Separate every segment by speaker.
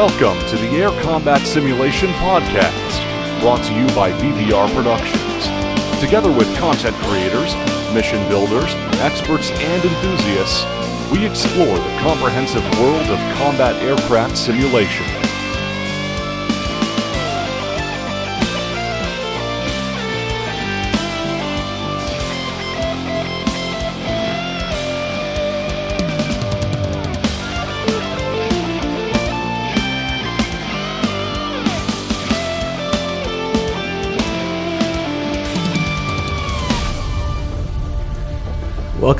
Speaker 1: Welcome to the Air Combat Simulation Podcast, brought to you by BVR Productions. Together with content creators, mission builders, experts, and enthusiasts, we explore the comprehensive world of combat aircraft simulation.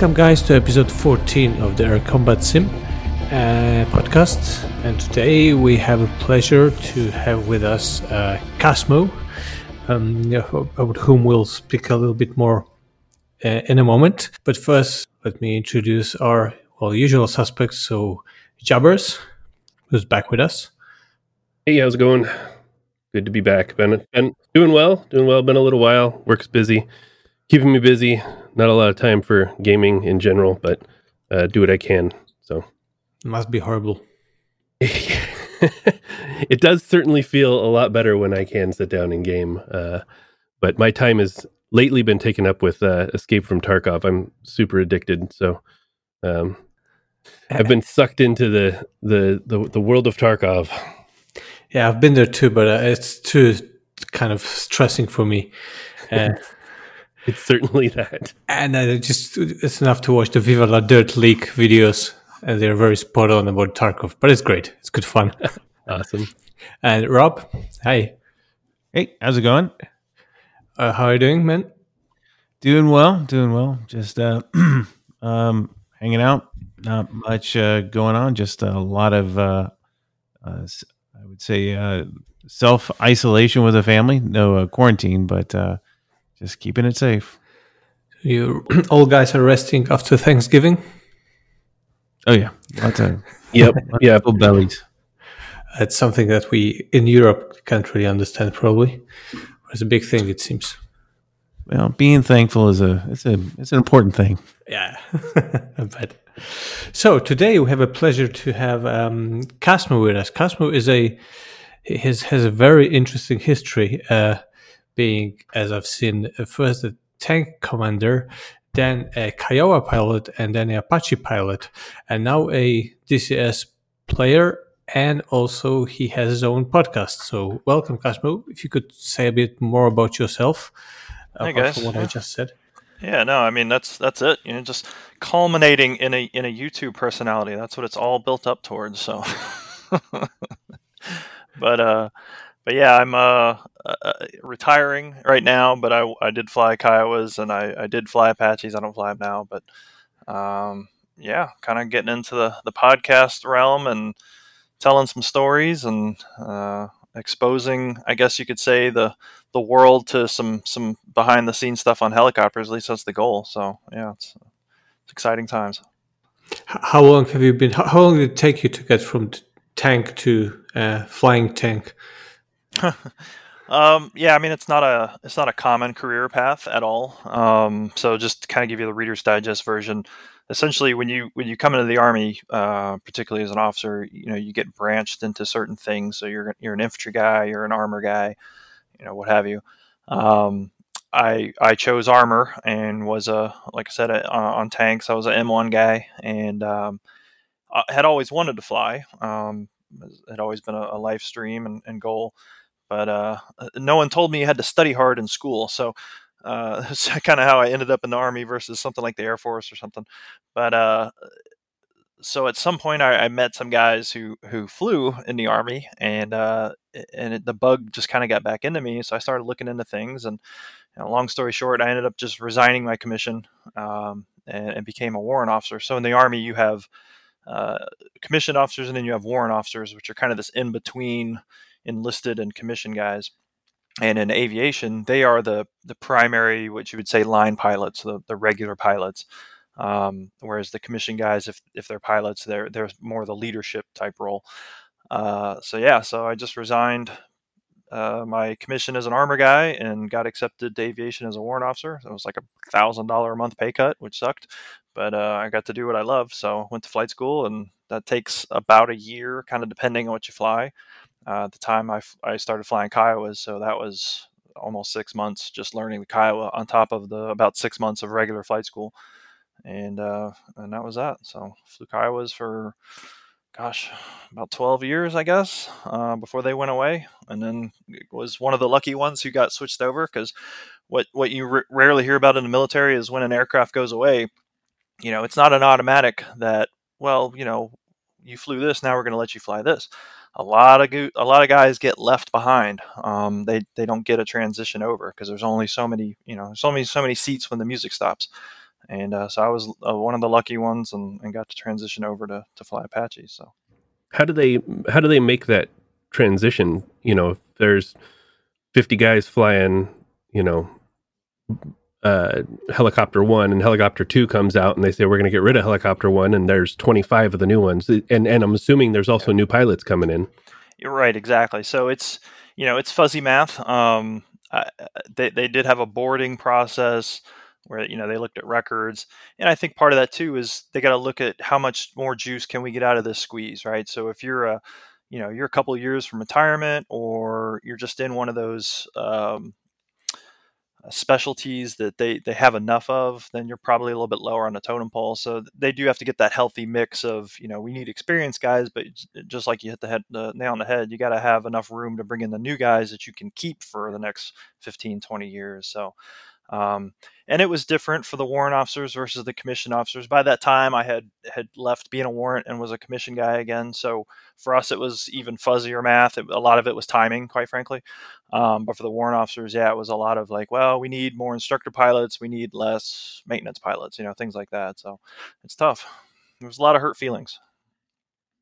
Speaker 2: Welcome, guys, to episode 14 of the Air Combat Sim uh, podcast. And today we have a pleasure to have with us uh, Casmo, um, about whom we'll speak a little bit more uh, in a moment. But first, let me introduce our well usual suspects. So, Jabbers, who's back with us.
Speaker 3: Hey, how's it going? Good to be back. Been, been doing well, doing well. Been a little while. Work's busy, keeping me busy not a lot of time for gaming in general, but uh, do what I can. So
Speaker 2: it must be horrible.
Speaker 3: it does certainly feel a lot better when I can sit down and game. Uh, but my time has lately been taken up with uh, Escape from Tarkov. I'm super addicted, so um, I've been sucked into the, the the the world of Tarkov.
Speaker 2: Yeah, I've been there too, but uh, it's too kind of stressing for me. Uh,
Speaker 3: it's certainly that.
Speaker 2: And uh, just it's enough to watch the Viva la Dirt League videos, and they're very spot on about Tarkov. But it's great. It's good fun.
Speaker 3: awesome.
Speaker 2: And Rob, hi.
Speaker 4: Hey, how's it going?
Speaker 2: Uh, how are you doing, man?
Speaker 4: Doing well. Doing well. Just uh, um, hanging out. Not much uh, going on. Just a lot of, uh, uh, I would say, uh, self isolation with a family. No uh, quarantine, but uh, just keeping it safe.
Speaker 2: You all guys are resting after Thanksgiving.
Speaker 4: Oh yeah, lots of
Speaker 3: yep,
Speaker 4: yeah, full bellies.
Speaker 2: It's something that we in Europe can't really understand. Probably, it's a big thing. It seems.
Speaker 4: Well, being thankful is a it's a it's an important thing.
Speaker 2: Yeah, I bet. So today we have a pleasure to have um, Casmo with us. Casmo is a his has a very interesting history. Uh, being, as I've seen, uh, first a tank commander, then a Kiowa pilot, and then an Apache pilot, and now a DCS player. And also, he has his own podcast. So, welcome, Casmo. If you could say a bit more about yourself,
Speaker 5: hey
Speaker 2: what I just said.
Speaker 5: Yeah, no, I mean that's that's it. You know, just culminating in a in a YouTube personality. That's what it's all built up towards. So, but uh, but yeah, I'm uh, uh, retiring right now, but I, I did fly Kiowas and I, I did fly Apaches. I don't fly them now, but um, yeah, kind of getting into the, the podcast realm and telling some stories and uh, exposing, I guess you could say, the the world to some some behind the scenes stuff on helicopters. At least that's the goal. So yeah, it's, it's exciting times.
Speaker 2: How long have you been? How, long did it take you to get from tank to uh, flying tank?
Speaker 5: um, yeah, I mean it's not a it's not a common career path at all. Um, so just to kind of give you the Reader's Digest version, essentially when you when you come into the army, uh, particularly as an officer, you know you get branched into certain things. So you're you're an infantry guy, you're an armor guy, you know what have you. Um, I I chose armor and was a like I said a, on tanks. I was an M1 guy and um, had always wanted to fly. Um, had always been a, a life stream and, and goal but uh, no one told me you had to study hard in school. So uh, that's kind of how I ended up in the army versus something like the Air Force or something. But uh, so at some point, I, I, met some guys who who flew in the army, and uh, and it, the bug just kind of got back into me. So I started looking into things, and you know, long story short, I ended up just resigning my commission um, and, and, became a warrant officer. So in the army, you have uh, commissioned officers, and then you have warrant officers, which are kind of this in between enlisted and commissioned guys. And in aviation, they are the the primary, what you would say, line pilots, the, the regular pilots. Um, whereas the commission guys, if if they're pilots, they're they're more the leadership type role. Uh, so yeah, so I just resigned uh, my commission as an armor guy and got accepted to aviation as a warrant officer. It was like a thousand dollar a month pay cut, which sucked, but uh, I got to do what I love. So went to flight school, and that takes about a year, kind of depending on what you fly. Uh, the time I, I started flying Kiowas, so that was almost six months just learning the Kiowa on top of the about six months of regular flight school, and uh, and that was that. So flew Kiowas for gosh, about 12 years, I guess, uh, before they went away. And then was one of the lucky ones who got switched over because what, what you r- rarely hear about in the military is when an aircraft goes away, you know, it's not an automatic that, well, you know, you flew this, now we're going to let you fly this. A lot of go- a lot of guys get left behind. Um, they they don't get a transition over because there's only so many you know there's only so many seats when the music stops and uh, so I was uh, one of the lucky ones and, and got to transition over to, to fly Apache. So
Speaker 3: how do they how do they make that transition? You know, if there's 50 guys flying, you know, uh, helicopter one and helicopter two comes out and they say we're going to get rid of helicopter one and there's 25 of the new ones and and I'm assuming there's also new pilots coming in.
Speaker 5: You're right, exactly. So it's you know it's fuzzy math. Um, I, they they did have a boarding process where you know they looked at records and i think part of that too is they got to look at how much more juice can we get out of this squeeze right so if you're a you know you're a couple of years from retirement or you're just in one of those um, specialties that they they have enough of then you're probably a little bit lower on the totem pole. So they do have to get that healthy mix of you know we need experienced guys but just like you hit the head the nail on the head you got to have enough room to bring in the new guys that you can keep for the next 15 20 years. So um, and it was different for the warrant officers versus the commission officers. By that time, I had had left being a warrant and was a commission guy again. So for us, it was even fuzzier math. It, a lot of it was timing, quite frankly. Um, but for the warrant officers, yeah, it was a lot of like, well, we need more instructor pilots, we need less maintenance pilots, you know, things like that. So it's tough. There was a lot of hurt feelings.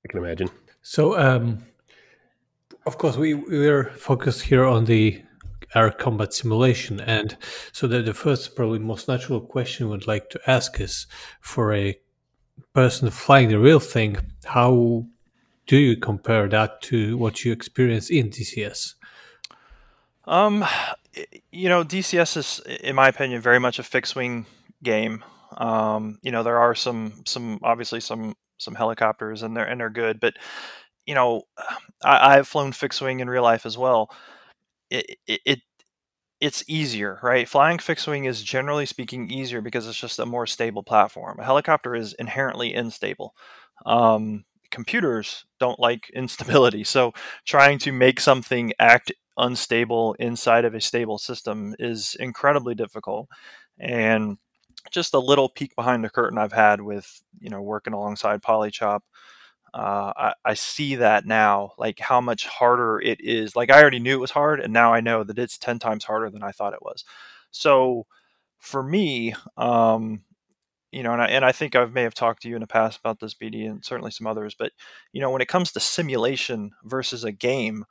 Speaker 3: I can imagine.
Speaker 2: So, um, of course, we we're focused here on the air combat simulation. And so that the first, probably most natural question would like to ask is for a person flying the real thing, how do you compare that to what you experience in DCS?
Speaker 5: Um, you know, DCS is, in my opinion, very much a fixed wing game. Um, you know, there are some, some obviously some, some helicopters and they're and they're good, but you know, I, I've flown fixed wing in real life as well it, it, it's easier, right? Flying fixed wing is generally speaking easier because it's just a more stable platform. A helicopter is inherently unstable. Um, computers don't like instability, so trying to make something act unstable inside of a stable system is incredibly difficult. And just a little peek behind the curtain I've had with you know working alongside Polychop uh, I, I, see that now, like how much harder it is. Like I already knew it was hard, and now I know that it's ten times harder than I thought it was. So for me, um, you know, and I, and I think I may have talked to you in the past about this, BD, and certainly some others. But you know, when it comes to simulation versus a game,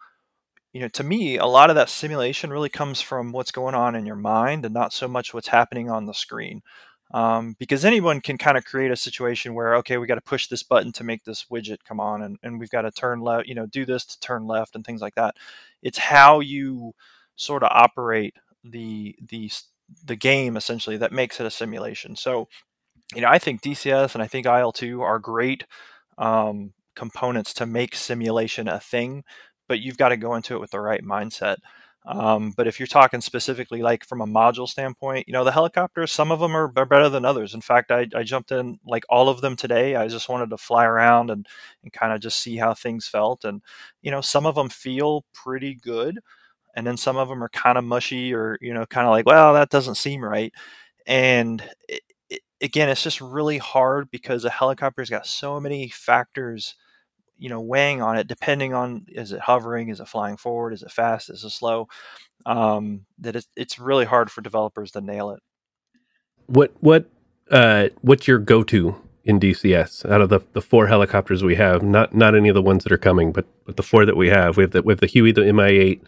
Speaker 5: you know, to me, a lot of that simulation really comes from what's going on in your mind, and not so much what's happening on the screen um, because anyone can kind of create a situation where okay we got to push this button to make this widget come on and, and we've got to turn left you know do this to turn left and things like that. It's how you sort of operate the the the game essentially that makes it a simulation. So you know i think dcs and i think il2 are great um, components to make simulation a thing but you've got to go into it with the right mindset um, but if you're talking specifically like from a module standpoint, you know, the helicopters, some of them are, are better than others. In fact, I, I, jumped in like all of them today. I just wanted to fly around and, and kind of just see how things felt. And, you know, some of them feel pretty good. And then some of them are kind of mushy or, you know, kind of like, well, that doesn't seem right. And it, it, again, it's just really hard because a helicopter's got so many factors you know weighing on it depending on is it hovering is it flying forward is it fast is it slow um, that it's, it's really hard for developers to nail it.
Speaker 3: What what uh, what's your go-to in dcs out of the, the four helicopters we have? Not not any of the ones that are coming but but the four that we have. We have the, we have the huey the mi8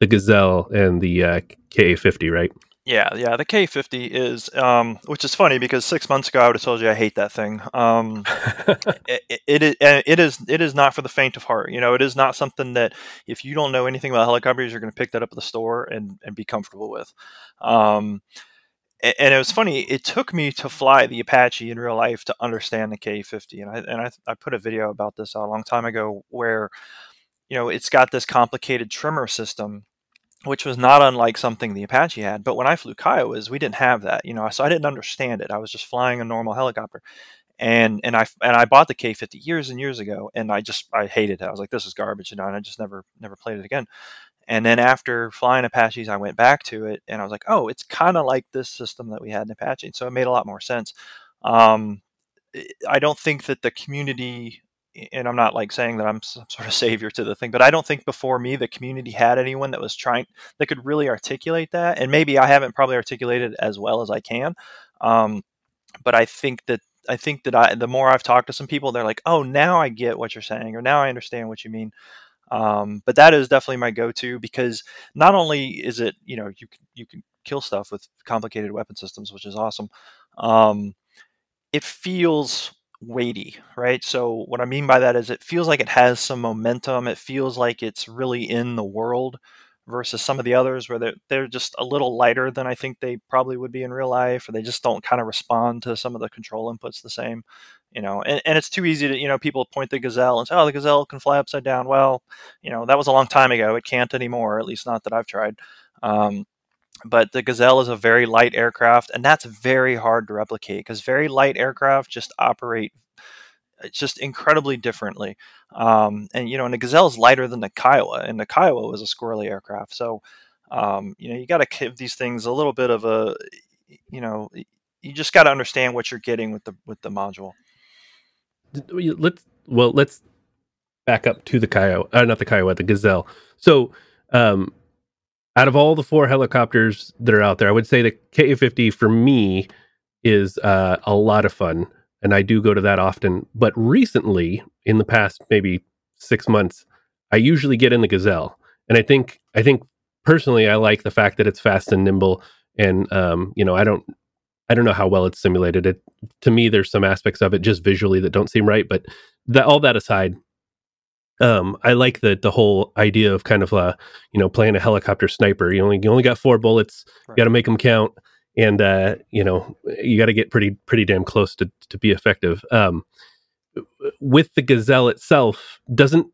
Speaker 3: the gazelle and the uh, ka50 right
Speaker 5: Yeah, yeah. The K50 is, um, which is funny because six months ago I would have told you I hate that thing. Um, it, it, is, it is, it is not for the faint of heart. You know, it is not something that if you don't know anything about helicopters, you're going to pick that up at the store and and be comfortable with. Um, and it was funny. It took me to fly the Apache in real life to understand the K50, and I and I, I put a video about this a long time ago where, you know, it's got this complicated trimmer system which was not unlike something the Apache had. But when I flew Kiowas, we didn't have that, you know, so I didn't understand it. I was just flying a normal helicopter. And and I and I bought the K50 years and years ago, and I just I hated it. I was like, this is garbage, you know, and I just never never played it again. And then after flying Apaches, I went back to it, and I was like, oh, it's kind of like this system that we had in Apache, so it made a lot more sense. Um, I don't think that the community and I'm not like saying that I'm some sort of savior to the thing, but I don't think before me the community had anyone that was trying that could really articulate that. And maybe I haven't probably articulated as well as I can. Um, but I think that I think that I the more I've talked to some people, they're like, oh, now I get what you're saying, or now I understand what you mean. Um, but that is definitely my go-to because not only is it you know you can you can kill stuff with complicated weapon systems, which is awesome. Um, it feels weighty, right? So what I mean by that is it feels like it has some momentum. It feels like it's really in the world versus some of the others where they're, they're just a little lighter than I think they probably would be in real life, or they just don't kind of respond to some of the control inputs the same, you know. And, and it's too easy to, you know, people point the Gazelle and say, oh, the Gazelle can fly upside down. Well, you know, that was a long time ago. It can't anymore, at least not that I've tried. Um, but the Gazelle is a very light aircraft, and that's very hard to replicate because very light aircraft just operate uh, just incredibly differently. Um, and you know, and the Gazelle is lighter than the Kiowa, and the Kiowa was a squirrely aircraft. So, um, you know, you got to give these things a little bit of a, you know, you just got to understand what you're getting with the with the module.
Speaker 3: Let's well, let's back up to the Kiowa, uh, not the Kiowa, the Gazelle. So, um, out of all the four helicopters that are out there, I would say the K50 for me is uh, a lot of fun, and I do go to that often. But recently, in the past maybe six months, I usually get in the Gazelle, and I think I think personally I like the fact that it's fast and nimble, and um, you know I don't I don't know how well it's simulated. It to me, there's some aspects of it just visually that don't seem right, but that all that aside, um, I like the the whole idea of kind of uh, you know playing a helicopter sniper. You only you only got four bullets. Right. You got to make them count, and uh, you know you got to get pretty pretty damn close to to be effective. Um, with the Gazelle itself, doesn't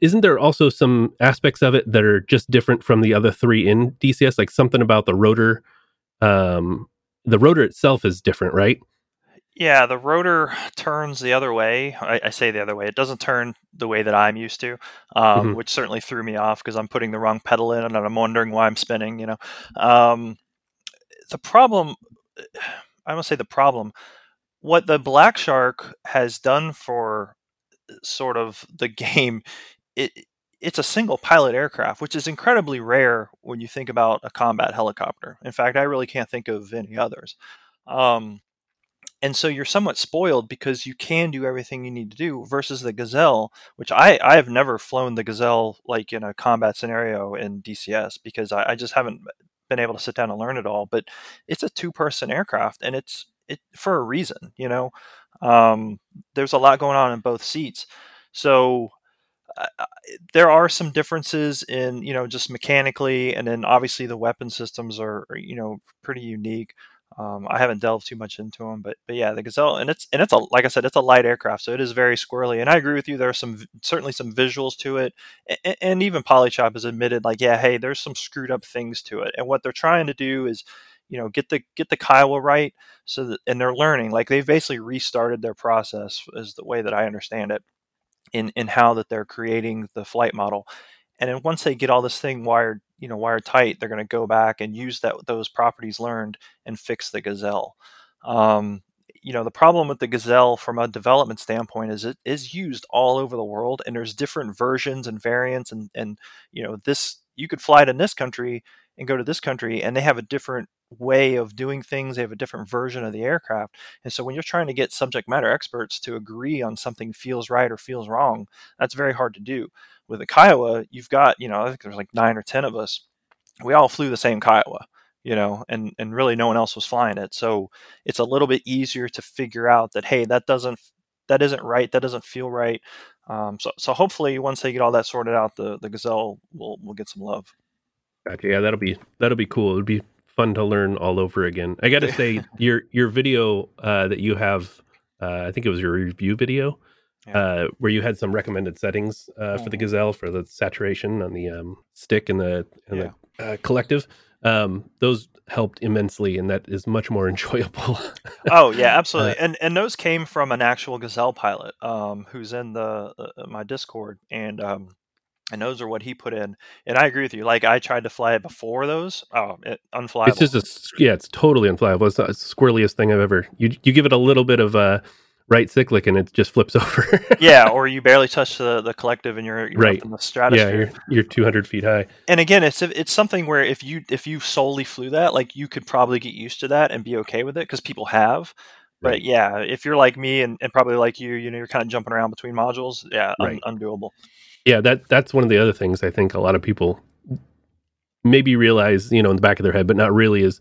Speaker 3: isn't there also some aspects of it that are just different from the other three in DCS? Like something about the rotor. Um, the rotor itself is different, right?
Speaker 5: Yeah, the rotor turns the other way. I, I, say the other way. It doesn't turn the way that I'm used to, um, mm-hmm. which certainly threw me off because I'm putting the wrong pedal in and I'm wondering why I'm spinning. You know, um, the problem. I must say the problem. What the Black Shark has done for uh, sort of the game, it it's a single pilot aircraft, which is incredibly rare when you think about a combat helicopter. In fact, I really can't think of any others. Um, and so you're somewhat spoiled because you can do everything you need to do versus the gazelle which i i have never flown the gazelle like in a combat scenario in dcs because i, I just haven't been able to sit down and learn it all but it's a two person aircraft and it's it for a reason you know? Um, there's a lot going on in both seats. So uh, there are some differences in you know just mechanically and then obviously the weapon systems are you know pretty unique um, I haven't delved too much into them, but but yeah, the Gazelle, and it's and it's a like I said, it's a light aircraft, so it is very squirrely. And I agree with you. There are some certainly some visuals to it, and, and even Polychop has admitted, like, yeah, hey, there's some screwed up things to it. And what they're trying to do is, you know, get the get the Kiowa right, so that and they're learning. Like they've basically restarted their process, is the way that I understand it, in in how that they're creating the flight model. And then once they get all this thing wired you know wired tight, they're going to go back and use that those properties learned and fix the Gazelle. Um, you know the problem with the Gazelle from a development standpoint is it is used all over the world, and there's different versions and variants, and and you know this you could fly it in this country and go to this country, and they have a different way of doing things. They have a different version of the aircraft, and so when you're trying to get subject matter experts to agree on something feels right or feels wrong, that's very hard to do with a Kiowa, you've got, you know, I think there's like nine or 10 of us. We all flew the same Kiowa. you know, and and really no one else was flying it. So it's a little bit easier to figure out that hey, that doesn't that isn't right, that doesn't feel right. Um, so so hopefully once they get all that sorted out, the the Gazelle will will get some love.
Speaker 3: Gotcha. Yeah, that'll be that'll be cool. It'd be fun to learn all over again. I got to say, your your video uh, that you have, uh, I think it was your review video,
Speaker 5: Yeah.
Speaker 3: uh, where you had some recommended settings uh, for the
Speaker 5: Mhm.
Speaker 3: Gazelle for the saturation on the um, stick and the and
Speaker 5: Yeah.
Speaker 3: the uh, collective. Um, those helped immensely, and that is much more enjoyable.
Speaker 5: oh yeah, absolutely. and and those came from an actual Gazelle pilot, um, who's in the uh, my Discord, and um, and those are what he put in. And I agree with you. Like I tried to fly it before those. Oh, it unflyable.
Speaker 3: It's just a yeah, it's totally unflyable. It's the squirreliest thing I've ever. You you give it a little bit of uh, right cyclic and it just flips over.
Speaker 5: yeah, or you barely touch the, the collective, and you're, you're
Speaker 3: Right.
Speaker 5: in the
Speaker 3: yeah,
Speaker 5: stratosphere.
Speaker 3: you're you're 200 feet high.
Speaker 5: and again, it's it's something where if you if you solely flew that, like you could probably get used to that and be okay with it because people have. But
Speaker 3: Right.
Speaker 5: yeah, if you're like me and, and probably like you, you know, you're kind of jumping around between modules. Yeah, un,
Speaker 3: Right.
Speaker 5: undoable.
Speaker 3: Yeah, that that's one of the other things I think a lot of people maybe realize, you know, in the back of their head, but not really is,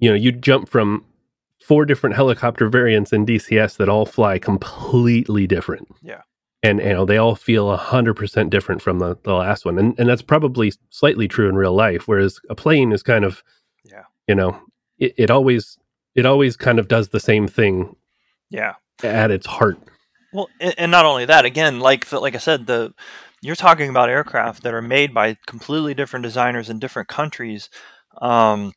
Speaker 3: you know, you jump from four different helicopter variants in DCS that all fly completely different.
Speaker 5: Yeah.
Speaker 3: And you know, they all feel hundred percent different from the, the last one. And and that's probably slightly true in real life, whereas a plane is kind of
Speaker 5: Yeah.
Speaker 3: you know, it, it always it always kind of does the same thing
Speaker 5: Yeah.
Speaker 3: at its heart.
Speaker 5: Well, and, not only that, again, like like I said, the you're talking about aircraft that are made by completely different designers in different countries. Um,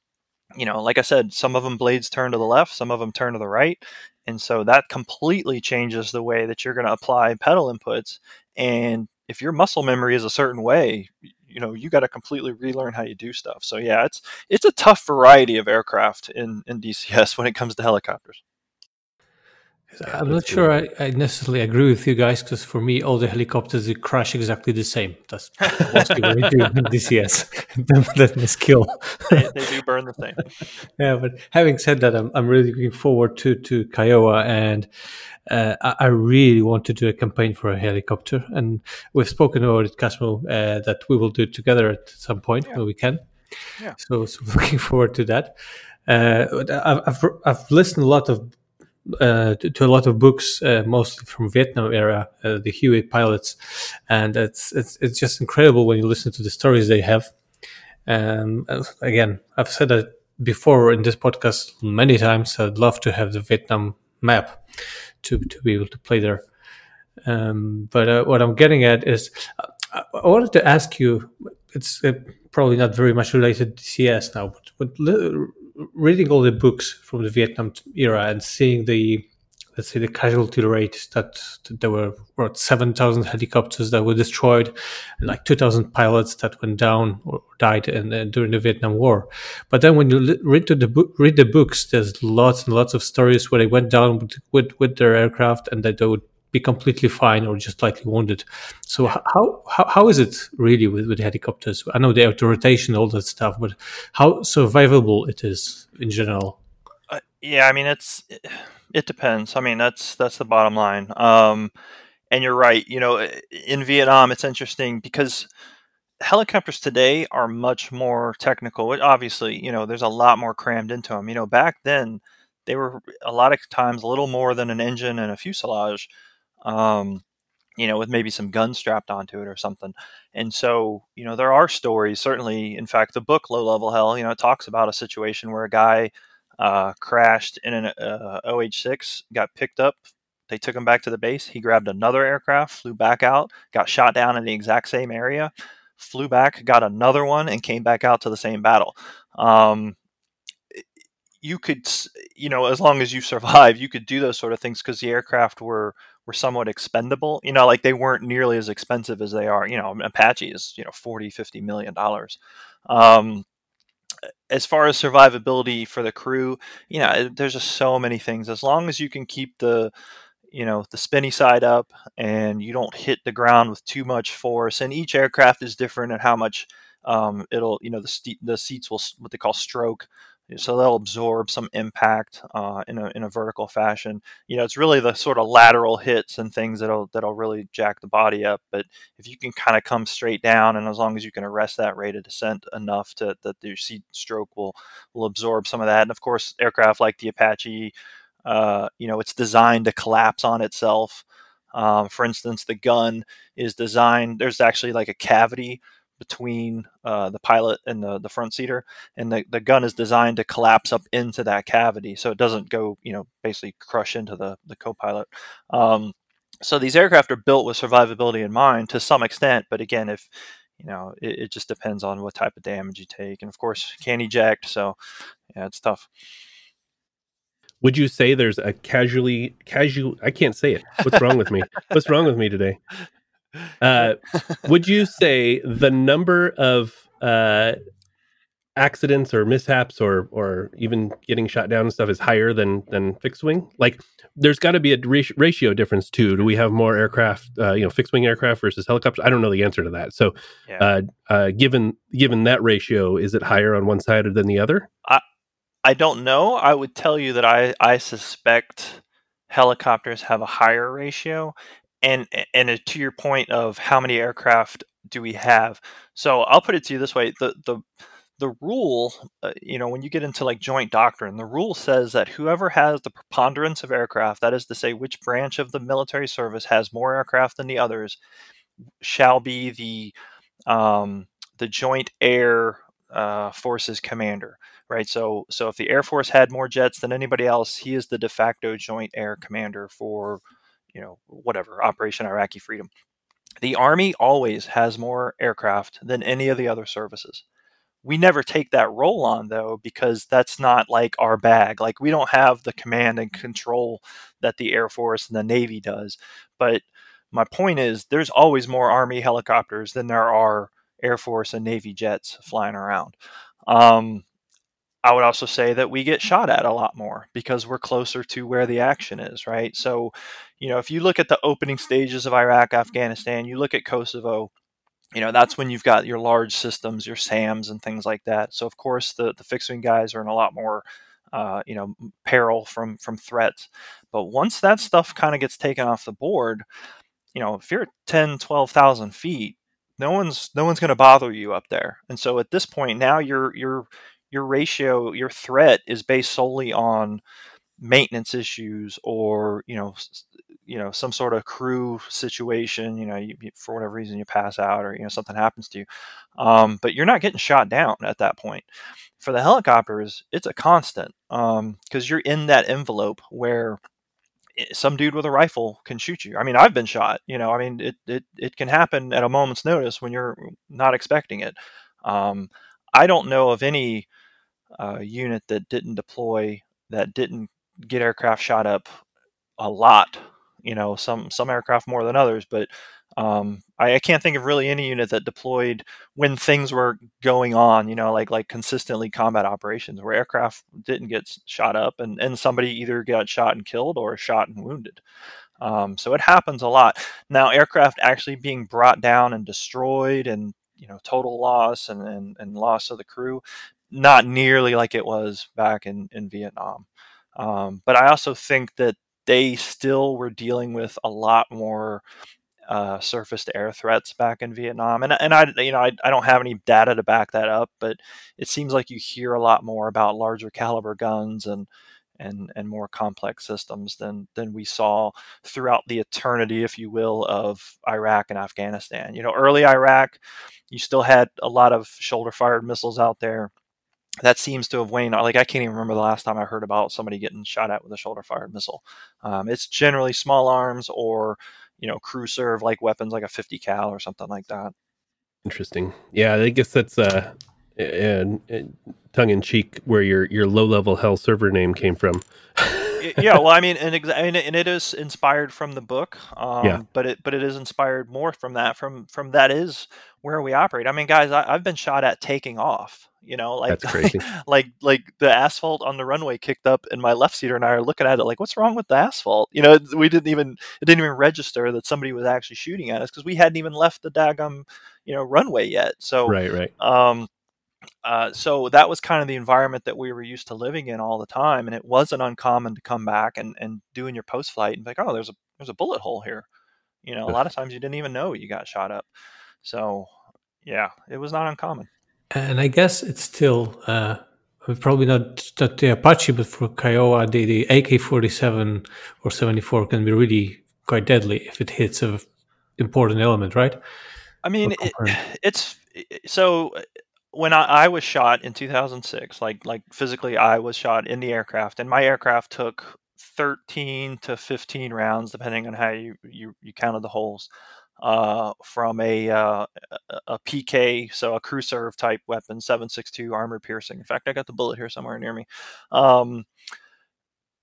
Speaker 5: you know, like I said, some of them blades turn to the left, some of them turn to the right, and so that completely changes the way that you're going to apply pedal inputs. And if your muscle memory is a certain way, you know, you got to completely relearn how you do stuff. So yeah, it's it's a tough variety of aircraft in in DCS when it comes to helicopters.
Speaker 2: I'm not sure I, I necessarily agree with you guys because for me, all the helicopters they crash exactly the same. That's what I do in DCS. That's my skill.
Speaker 5: They, they do burn the same.
Speaker 2: yeah, but having said that, I'm, I'm really looking forward to to Kiowa, and uh, I, I really want to do a campaign for a helicopter. And we've spoken about it, Casmo, uh, that we will do it together at some point
Speaker 5: Yeah.
Speaker 2: when we can.
Speaker 5: Yeah.
Speaker 2: So, so looking forward to that. Uh, I've, I've I've listened a lot of uh, to, to a lot of books, uh, mostly from Vietnam era, uh, the Huey pilots, and it's it's it's just incredible when you listen to the stories they have. Um, as- again, I've said that before in this podcast many times. I'd love to have the Vietnam map to to be able to play there. Um, but uh, what I'm getting at is, I, I wanted to ask you. It's uh, probably not very much related to DCS now, but, but reading all the books from the Vietnam era and seeing the let's say the casualty rate that, that there were about 7,000 helicopters that were destroyed and like 2,000 pilots that went down or died in, during the Vietnam War. But then when you read the book, read the books, there's lots and lots of stories where they went down with, with, with their aircraft and that they would be completely fine or just slightly wounded. So how, how how is it really with, with helicopters? I know the auto rotation, all that stuff, but how survivable it is in general?
Speaker 5: Uh, yeah, I mean it's it depends. I mean that's that's the bottom line. Um, and you're right. You know, in Vietnam, it's interesting because helicopters today are much more technical. Obviously, you know, there's a lot more crammed into them. You know, back then they were a lot of times a little more than an engine and a fuselage. Um, you know, with maybe some guns strapped onto it or something. And so, you know, there are stories. Certainly, in fact, the book Low Level Hell, you know, it talks about a situation where a guy uh, crashed in an uh, OH6, got picked up. They took him back to the base. He grabbed another aircraft, flew back out, got shot down in the exact same area, flew back, got another one, and came back out to the same battle. Um, you could, you know, as long as you survive, you could do those sort of things because the aircraft were were somewhat expendable. You know, like they weren't nearly as expensive as they are. You know, Apache is you know 40, 50 million dollars. Um, as far as survivability for the crew, you know, there's just so many things. As long as you can keep the, you know, the spinny side up and you don't hit the ground with too much force, and each aircraft is different and how much um, it'll, you know, the ste- the seats will what they call stroke. So they'll absorb some impact uh, in a in a vertical fashion. You know, it's really the sort of lateral hits and things that'll that'll really jack the body up. But if you can kind of come straight down, and as long as you can arrest that rate of descent enough to that your seat stroke will will absorb some of that. And of course, aircraft like the Apache, uh, you know, it's designed to collapse on itself. Um, for instance, the gun is designed. There's actually like a cavity between uh, the pilot and the, the front seater, and the, the gun is designed to collapse up into that cavity, so it doesn't go, you know, basically crush into the the co-pilot. Um, so these aircraft are built with survivability in mind to some extent, but again, if you know, it, it just depends on what type of damage you take, and of course, can eject. So, yeah, it's tough.
Speaker 3: Would you say there's a casually casual? I can't say it. What's wrong with me? What's wrong with me today? Uh, would you say the number of uh, accidents or mishaps or or even getting shot down and stuff is higher than than fixed wing? Like, there's got to be a ratio difference too. Do we have more aircraft, uh, you know, fixed wing aircraft versus helicopters? I don't know the answer to that. So, yeah. uh, uh, given given that ratio, is it higher on one side than the other?
Speaker 5: I I don't know. I would tell you that I I suspect helicopters have a higher ratio and and to your point of how many aircraft do we have so i'll put it to you this way the the the rule uh, you know when you get into like joint doctrine the rule says that whoever has the preponderance of aircraft that is to say which branch of the military service has more aircraft than the others shall be the um, the joint air uh, forces commander right? So so if the air force had more jets than anybody else he is the de facto joint air commander for you know, whatever, Operation Iraqi Freedom. The Army always has more aircraft than any of the other services. We never take that role on though because that's not like our bag. Like we don't have the command and control that the Air Force and the Navy does. But my point is there's always more Army helicopters than there are Air Force and Navy jets flying around. Um, I would also say that we get shot at a lot more because we're closer to where the action is, right? So, you know, if you look at the opening stages of Iraq, Afghanistan, you look at Kosovo, you know, that's when you've got your large systems, your SAMs and things like that. So, of course, the, the fixed wing guys are in a lot more, uh, you know, peril from, from threats. But once that stuff kind of gets taken off the board, you know, if you're at 10, 12,000 feet, no one's no one's going to bother you up there. And so at this point now you're you're your ratio, your threat is based solely on maintenance issues or you know you know some sort of crew situation you know you, for whatever reason you pass out or you know something happens to you. Um, but you're not getting shot down at that point. For the helicopters it's a constant because um, you're in that envelope where some dude with a rifle can shoot you. I mean i've been shot you know i mean it, it, it can happen at a moment's notice when you're not expecting it. Um, i don't know of any uh, unit that didn't deploy that didn't get aircraft shot up a lot. You know, some some aircraft more than others, but um, I, I, can't think of really any unit that deployed when things were going on. You know, like like consistently combat operations where aircraft didn't get shot up and and somebody either got shot and killed or shot and wounded. Um, so it happens a lot. Now, aircraft actually being brought down and destroyed and you know total loss and, and, and loss of the crew not nearly like it was back in, in Vietnam. Um, but I also think that they still were dealing with a lot more uh, surface to air threats back in Vietnam. And, and I, you know, I, I don't have any data to back that up, but it seems like you hear a lot more about larger caliber guns and, and, and more complex systems than, than we saw throughout the eternity, if you will, of Iraq and Afghanistan. You know, early Iraq, you still had a lot of shoulder fired missiles out there that seems to have waned. Like I can't even remember the last time I heard about somebody getting shot at with a shoulder-fired missile. Um, it's generally small arms or you know crew serve like weapons like a 50 cal or something like that.
Speaker 3: Interesting. Yeah, I guess that's uh, and, tongue in cheek where your your low level hell server name came from.
Speaker 5: yeah, well, I mean, and, and, it is inspired from the book, um, yeah. but it but it is inspired more from that from from that is where we operate. I mean, guys, I, have been shot at taking off. You know, like
Speaker 3: That's crazy.
Speaker 5: like like the asphalt on the runway kicked up, and my left seater and I are looking at it like, what's wrong with the asphalt? You know, we didn't even it didn't even register that somebody was actually shooting at us because we hadn't even left the daggum you know runway yet. So
Speaker 3: right, right.
Speaker 5: Um, uh, so that was kind of the environment that we were used to living in all the time, and it wasn't uncommon to come back and, and doing your post flight and be like, oh, there's a there's a bullet hole here. You know, a lot of times you didn't even know you got shot up. So yeah, it was not uncommon.
Speaker 2: And I guess it's still uh, probably not, not the Apache, but for Kiowa, the, the AK-47 or 74 can be really quite deadly if it hits a important element, right?
Speaker 5: I mean, it, it's so when I, I, was shot in 2006, like like physically, I was shot in the aircraft, and my aircraft took 13 to 15 rounds, depending on how you you, you counted the holes, uh, from a uh, a PK, so a crew serve type weapon, 7.62 armor piercing. In fact, I got the bullet here somewhere near me. Um,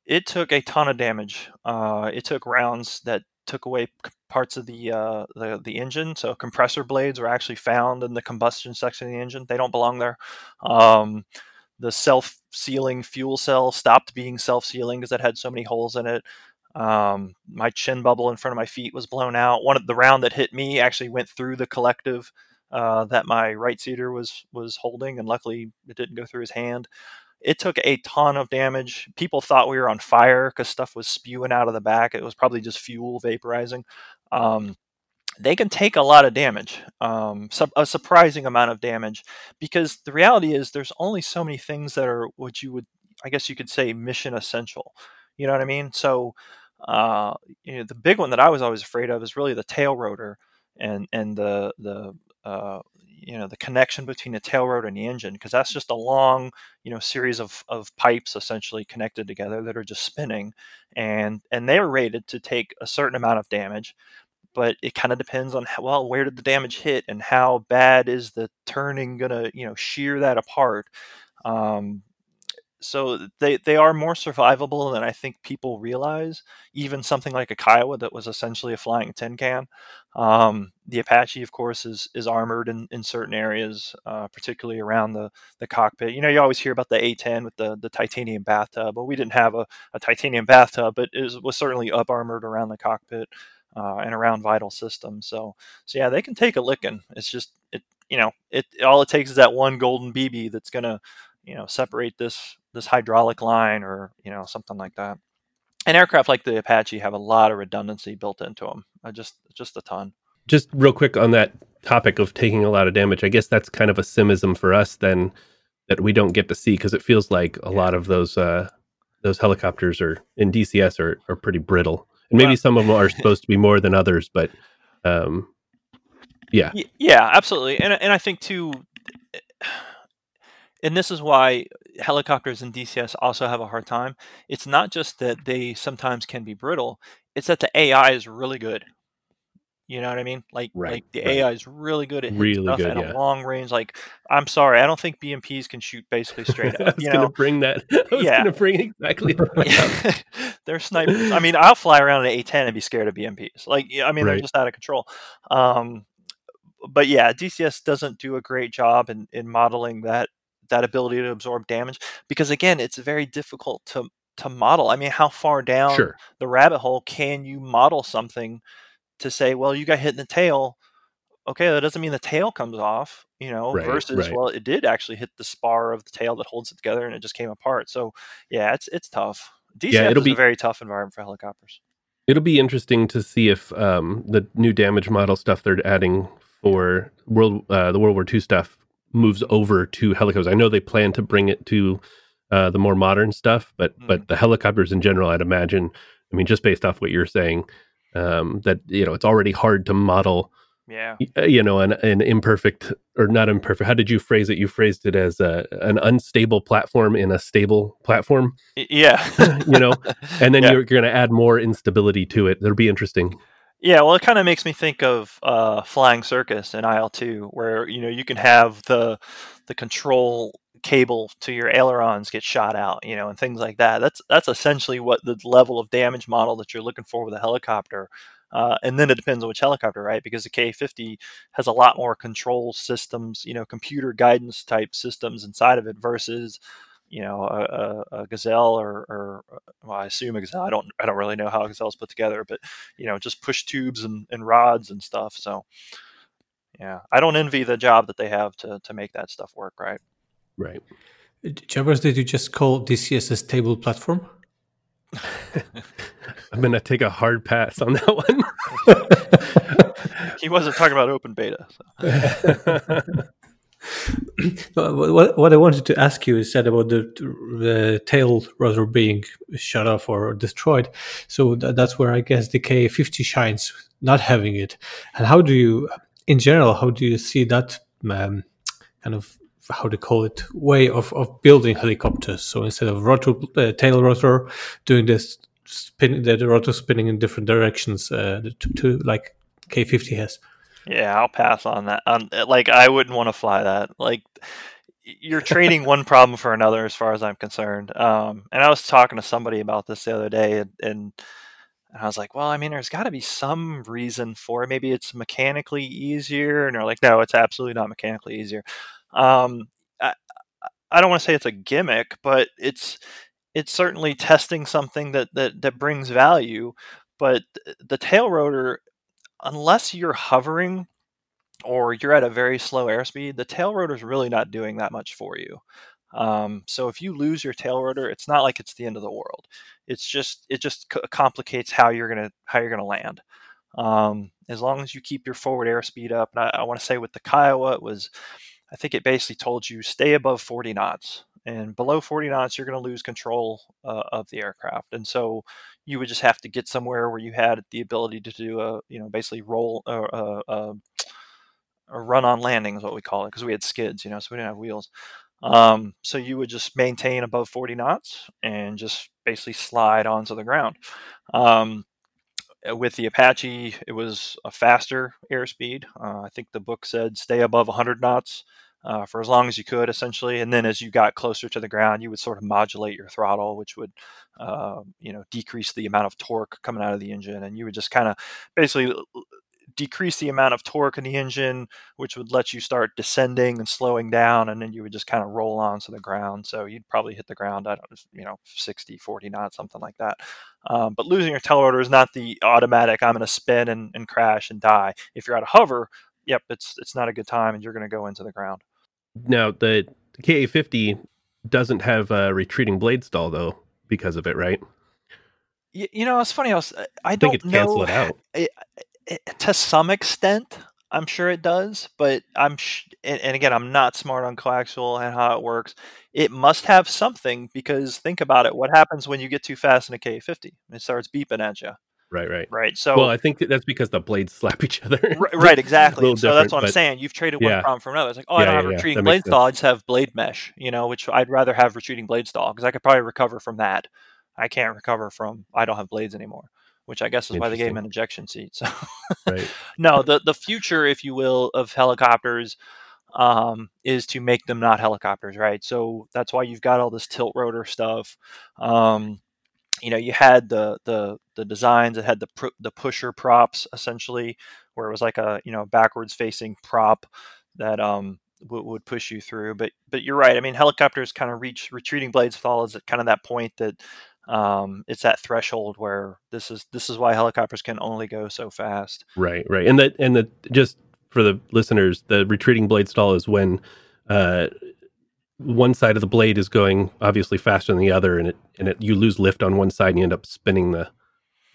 Speaker 5: it took a ton of damage. Uh, it took rounds that took away parts of the, uh, the the engine. So compressor blades were actually found in the combustion section of the engine. They don't belong there. Um, the self-sealing fuel cell stopped being self-sealing because it had so many holes in it. Um, my chin bubble in front of my feet was blown out. One of the round that hit me actually went through the collective uh, that my right seater was was holding, and luckily it didn't go through his hand it took a ton of damage. People thought we were on fire because stuff was spewing out of the back. It was probably just fuel vaporizing. Um, they can take a lot of damage, um, a surprising amount of damage, because the reality is there's only so many things that are what you would, I guess you could say, mission essential. You know what I mean? So, uh, you know, the big one that I was always afraid of is really the tail rotor and and the the uh, you know the connection between the tail rotor and the engine because that's just a long you know series of, of pipes essentially connected together that are just spinning and and they're rated to take a certain amount of damage but it kind of depends on how, well where did the damage hit and how bad is the turning gonna you know shear that apart um, so they they are more survivable than I think people realize. Even something like a Kiowa that was essentially a flying tin can. Um, the Apache, of course, is is armored in, in certain areas, uh, particularly around the the cockpit. You know, you always hear about the A10 with the the titanium bathtub, but we didn't have a, a titanium bathtub, but it was, was certainly up armored around the cockpit uh, and around vital systems. So so yeah, they can take a licking. It's just it you know it all it takes is that one golden BB that's gonna you know separate this this hydraulic line or you know something like that. And aircraft like the Apache have a lot of redundancy built into them. I just just a ton.
Speaker 3: Just real quick on that topic of taking a lot of damage. I guess that's kind of a simism for us then that we don't get to see because it feels like a yeah. lot of those uh, those helicopters are in DCS are are pretty brittle, and maybe some of them are supposed to be more than others, but um, yeah,
Speaker 5: yeah, absolutely, and and I think too and this is why helicopters in DCS also have a hard time. It's not just that they sometimes can be brittle; it's that the AI is really good. You know what I mean? Like, right, like the right. AI is really good at really stuff good, at yeah. a long range. Like, I'm sorry, I don't think BMPs can shoot basically straight up.
Speaker 3: I was going to bring that. I was yeah. going to bring exactly.
Speaker 5: they're snipers. I mean, I'll fly around an A10 and be scared of BMPs. Like, I mean, right. they're just out of control. Um, but yeah, DCS doesn't do a great job in, in modeling that that ability to absorb damage because again it's very difficult to to model. I mean how far down sure. the rabbit hole can you model something to say well you got hit in the tail. Okay that doesn't mean the tail comes off you know right, versus right. well it did actually hit the spar of the tail that holds it together and it just came apart. So yeah it's it's tough. DCS yeah, it'll be a very tough environment for helicopters.
Speaker 3: It'll be interesting to see if um, the new damage model stuff they're adding for world uh, the world war ii stuff moves over to helicopters. I know they plan to bring it to uh, the more modern stuff, but mm. but the helicopters in general, I'd imagine. I mean, just based off what you're saying, um, that you know it's already hard to model.
Speaker 5: Yeah.
Speaker 3: Uh, you know, an, an imperfect or not imperfect. How did you phrase it? You phrased it as a, an unstable platform in a stable platform.
Speaker 5: Yeah.
Speaker 3: you know, and then yeah. you're, you're going to add more instability to it. It'll be interesting.
Speaker 5: Yeah, well, it kind of makes me think of uh, Flying Circus in IL-2, where you know you can have the the control cable to your ailerons get shot out, you know, and things like that. That's that's essentially what the level of damage model that you're looking for with a helicopter. Uh, and then it depends on which helicopter, right? Because the K50 has a lot more control systems, you know, computer guidance type systems inside of it versus you know a, a, a gazelle or, or, uh, well, I assume a gazelle. I don't I don't really know how gazelle's put together, but you know just push tubes and, and rods and stuff. So yeah, I don't envy the job that they have to to make that stuff work. Right.
Speaker 3: Right.
Speaker 2: Uh, Jabbers, did you just call DCS stable platform?
Speaker 3: I'm gonna take a hard pass on that one.
Speaker 5: he wasn't talking about open beta.
Speaker 2: So. what, what I wanted to ask you is said about the the tail rotor being shut off or destroyed. So th- that's where I guess the K50 shines, not having it. And how do you, in general, how do you see that um, kind of how to call it way of, of building helicopters? So instead of rotor uh, tail rotor doing this spin the rotor spinning in different directions uh, to, to like K50 has.
Speaker 5: Yeah, I'll pass on that. Um, like I wouldn't want to fly that. Like you're trading one problem for another, as far as I'm concerned. Um, and I was talking to somebody about this the other day, and, and I was like, well, I mean, there's got to be some reason for it. Maybe it's mechanically easier. And they're like, no, it's absolutely not mechanically easier. Um, I, I don't want to say it's a gimmick, but it's it's certainly testing something that that that brings value. But the tail rotor unless you're hovering or you're at a very slow airspeed, the tail rotor is really not doing that much for you. Um, so if you lose your tail rotor, it's not like it's the end of the world. It's just it just c- complicates how you're gonna how you're gonna land. Um, as long as you keep your forward airspeed up, and I, I want to say with the Kiowa, it was I think it basically told you stay above 40 knots and below 40 knots you're going to lose control uh, of the aircraft and so you would just have to get somewhere where you had the ability to do a you know basically roll uh, uh, uh a run on landing is what we call it because we had skids you know so we didn't have wheels. Um, so you would just maintain above 40 knots and just basically slide onto the ground. Um, with the apache it was a faster airspeed uh, i think the book said stay above 100 knots uh, for as long as you could, essentially. And then as you got closer to the ground, you would sort of modulate your throttle, which would, uh, you know, decrease the amount of torque coming out of the engine. And you would just kind of basically decrease the amount of torque in the engine, which would let you start descending and slowing down. And then you would just kind of roll onto the ground. So you'd probably hit the ground, I don't you know, 60, 40 knots, something like that. Um, but losing your tail rotor is not the automatic, I'm going to spin and, and crash and die. If you're at a hover, yep, it's it's not a good time, and you're going to go into the ground.
Speaker 3: Now the KA fifty doesn't have a retreating blade stall though because of it, right?
Speaker 5: You, you know, it's funny. I was I, I don't
Speaker 3: think it
Speaker 5: know.
Speaker 3: It out.
Speaker 5: It, it, to some extent, I'm sure it does, but I'm sh- and, and, again, I'm not smart on coaxial and how it works. It must have something because think about it. What happens when you get too fast in a Ka-50? It starts beeping at you.
Speaker 3: Right, right,
Speaker 5: right. So,
Speaker 3: well, I think that's because the blades slap each other.
Speaker 5: right, right, exactly. so that's what I'm saying. You've traded one
Speaker 3: yeah.
Speaker 5: problem for another. It's like, oh,
Speaker 3: yeah,
Speaker 5: I don't
Speaker 3: yeah,
Speaker 5: have retreating blade stall. I just have blade mesh. You know, which I'd rather have retreating blade stall because I could probably recover from that. I can't recover from. I don't have blades anymore, which I guess is why they gave him an ejection seat. So,
Speaker 3: right.
Speaker 5: no, the the future, if you will, of helicopters um, is to make them not helicopters, right? So that's why you've got all this tilt rotor stuff. Um, you know you had the the the designs that had the pr- the pusher props essentially where it was like a you know backwards facing prop that um w- would push you through but but you're right i mean helicopters kind of reach retreating blade stall at kind of that point that um, it's that threshold where this is this is why helicopters can only go so fast.
Speaker 3: Right right and that and that just for the listeners the retreating blade stall is when uh one side of the blade is going obviously faster than the other, and it and it you lose lift on one side, and you end up spinning the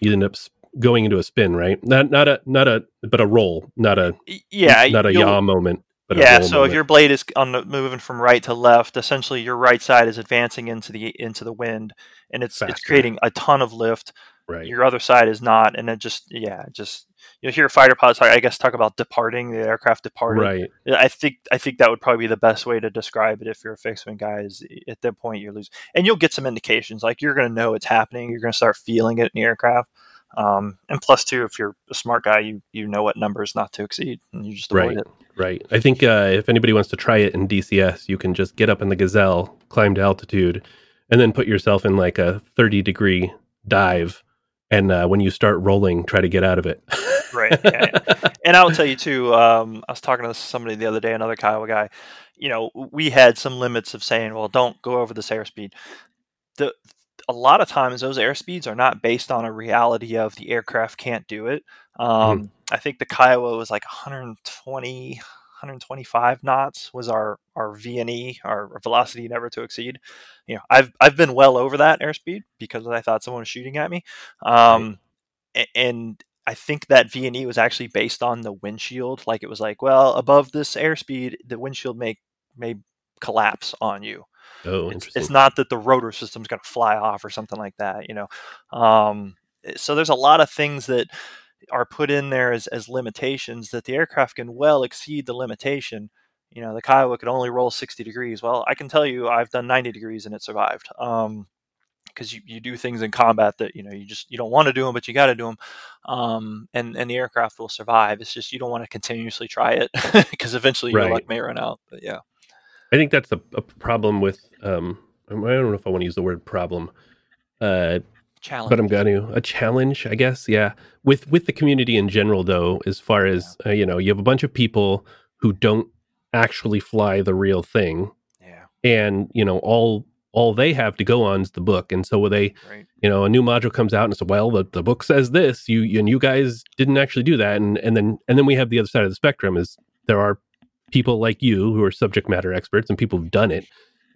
Speaker 3: you end up going into a spin, right? Not not a not a but a roll, not a
Speaker 5: yeah,
Speaker 3: not a yaw moment. But
Speaker 5: yeah, so
Speaker 3: moment.
Speaker 5: if your blade is on the, moving from right to left, essentially your right side is advancing into the into the wind, and it's
Speaker 3: Faster.
Speaker 5: it's creating a ton of lift.
Speaker 3: Right.
Speaker 5: Your other side is not, and it just yeah, just you'll hear fighter pilots, I guess, talk about departing the aircraft departing.
Speaker 3: Right.
Speaker 5: I think I think that would probably be the best way to describe it. If you're a fixed wing guy, is at that point you're losing, and you'll get some indications. Like you're going to know it's happening. You're going to start feeling it in the aircraft. Um, and plus, two, if you're a smart guy, you you know what numbers not to exceed, and you just avoid
Speaker 3: right.
Speaker 5: it.
Speaker 3: Right. I think uh, if anybody wants to try it in DCS, you can just get up in the Gazelle, climb to altitude, and then put yourself in like a 30 degree dive. And uh, when you start rolling, try to get out of it.
Speaker 5: right. Yeah, yeah. and I'll tell you too. Um, I was talking to somebody the other day, another Kiowa guy. You know, we had some limits of saying, "Well, don't go over this airspeed." The a lot of times those airspeeds are not based on a reality of the aircraft can't do it. Um, mm. I think the Kiowa was like 120, 125 knots was our our VNE, our velocity never to exceed. You know, I've I've been well over that airspeed because I thought someone was shooting at me. Um, right. and I think that VNE was actually based on the windshield. Like it was like, well, above this airspeed, the windshield may may collapse on you.
Speaker 3: Oh,
Speaker 5: it's, it's not that the rotor system's going to fly off or something like that, you know. Um, so there's a lot of things that are put in there as, as limitations that the aircraft can well exceed the limitation. You know, the Kiowa could only roll 60 degrees. Well, I can tell you I've done 90 degrees and it survived. Um, because you, you do things in combat that you know you just you don't want to do them but you got to do them um, and and the aircraft will survive it's just you don't want to continuously try it because eventually your luck may run out but yeah
Speaker 3: i think that's a, a problem with um, i don't know if i want to use the word problem uh,
Speaker 5: challenge
Speaker 3: but i'm going to a challenge i guess yeah with with the community in general though as far as yeah. uh, you know you have a bunch of people who don't actually fly the real thing
Speaker 5: yeah
Speaker 3: and you know all all they have to go on is the book. And so they, right. you know, a new module comes out and says, well, the, the book says this, you, and you guys didn't actually do that. And, and then, and then we have the other side of the spectrum is there are people like you who are subject matter experts and people who've done it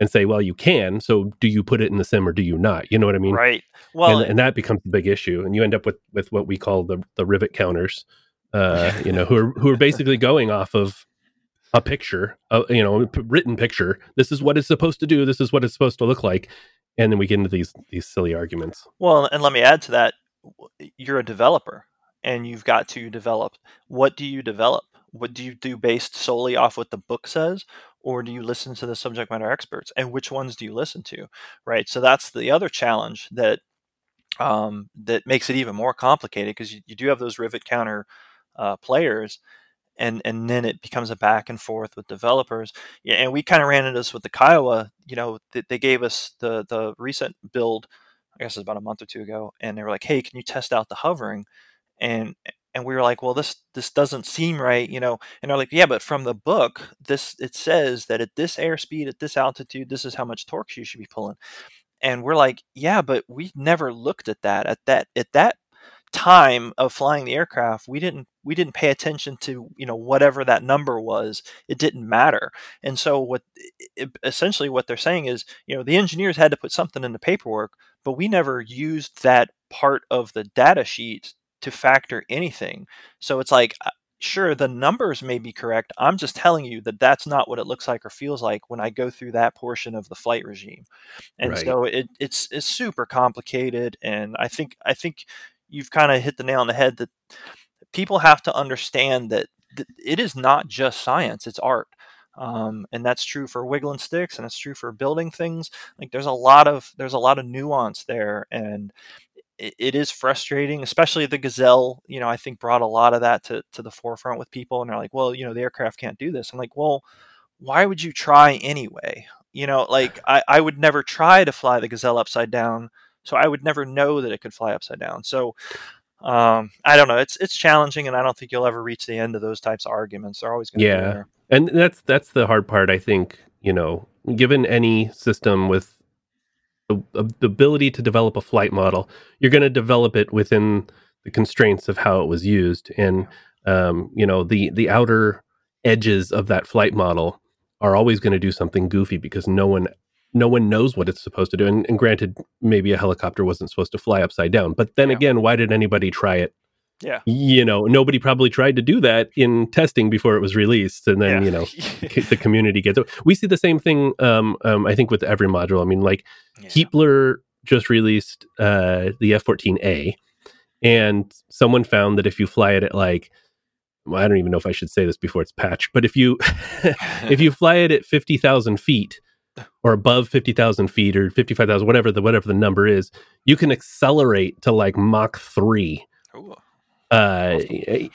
Speaker 3: and say, well, you can. So do you put it in the sim or do you not? You know what I mean?
Speaker 5: Right. Well,
Speaker 3: and, and that becomes a big issue. And you end up with, with what we call the, the rivet counters, uh, you know, who are, who are basically going off of, a picture, a, you know, written picture. This is what it's supposed to do. This is what it's supposed to look like, and then we get into these these silly arguments.
Speaker 5: Well, and let me add to that: you're a developer, and you've got to develop. What do you develop? What do you do based solely off what the book says, or do you listen to the subject matter experts? And which ones do you listen to? Right. So that's the other challenge that um, that makes it even more complicated because you, you do have those rivet counter uh, players and and then it becomes a back and forth with developers. Yeah, and we kind of ran into this with the Kiowa. You know, they, they gave us the the recent build. I guess it was about a month or two ago, and they were like, "Hey, can you test out the hovering?" And and we were like, "Well, this this doesn't seem right," you know. And they're like, "Yeah, but from the book, this it says that at this airspeed, at this altitude, this is how much torque you should be pulling." And we're like, "Yeah, but we never looked at that at that at that time of flying the aircraft we didn't we didn't pay attention to you know whatever that number was it didn't matter and so what essentially what they're saying is you know the engineers had to put something in the paperwork but we never used that part of the data sheet to factor anything so it's like uh, sure the numbers may be correct i'm just telling you that that's not what it looks like or feels like when i go through that portion of the flight regime and right. so it, it's it's super complicated and i think i think you've kind of hit the nail on the head that people have to understand that it is not just science; it's art. Um, and that's true for wiggling sticks, and it's true for building things. Like there's a lot of there's a lot of nuance there, and it, it is frustrating, especially the Gazelle. You know, I think brought a lot of that to to the forefront with people, and they're like, well, you know, the aircraft can't do this. I'm like, well, why would you try anyway? You know, like I, I would never try to fly the Gazelle upside down so I would never know that it could fly upside down. So um, I don't know. It's it's challenging, and I don't think you'll ever reach the end of those types of arguments. They're always going to
Speaker 3: yeah.
Speaker 5: be there.
Speaker 3: And that's that's the hard part. I think you know, given any system with the, the ability to develop a flight model, you're going to develop it within the constraints of how it was used, and um, you know the the outer edges of that flight model are always going to do something goofy because no one no one knows what it's supposed to do. And, and, granted, maybe a helicopter wasn't supposed to fly upside down. But then yeah. again, why did anybody try it?
Speaker 5: Yeah.
Speaker 3: You know, nobody probably tried to do that in testing before it was released. And then, yeah. you know, the community gets it. We see the same thing, um, um, I think, with every module. I mean, like, yeah. Keepler just released uh, the F 14A. And someone found that if you fly it at like, well, I don't even know if I should say this before it's patched, but if you if you fly it at fifty thousand feet, or above 50,000 feet or 55,000, whatever the, whatever the number is, you can accelerate to like Mach 3. Ooh. Uh,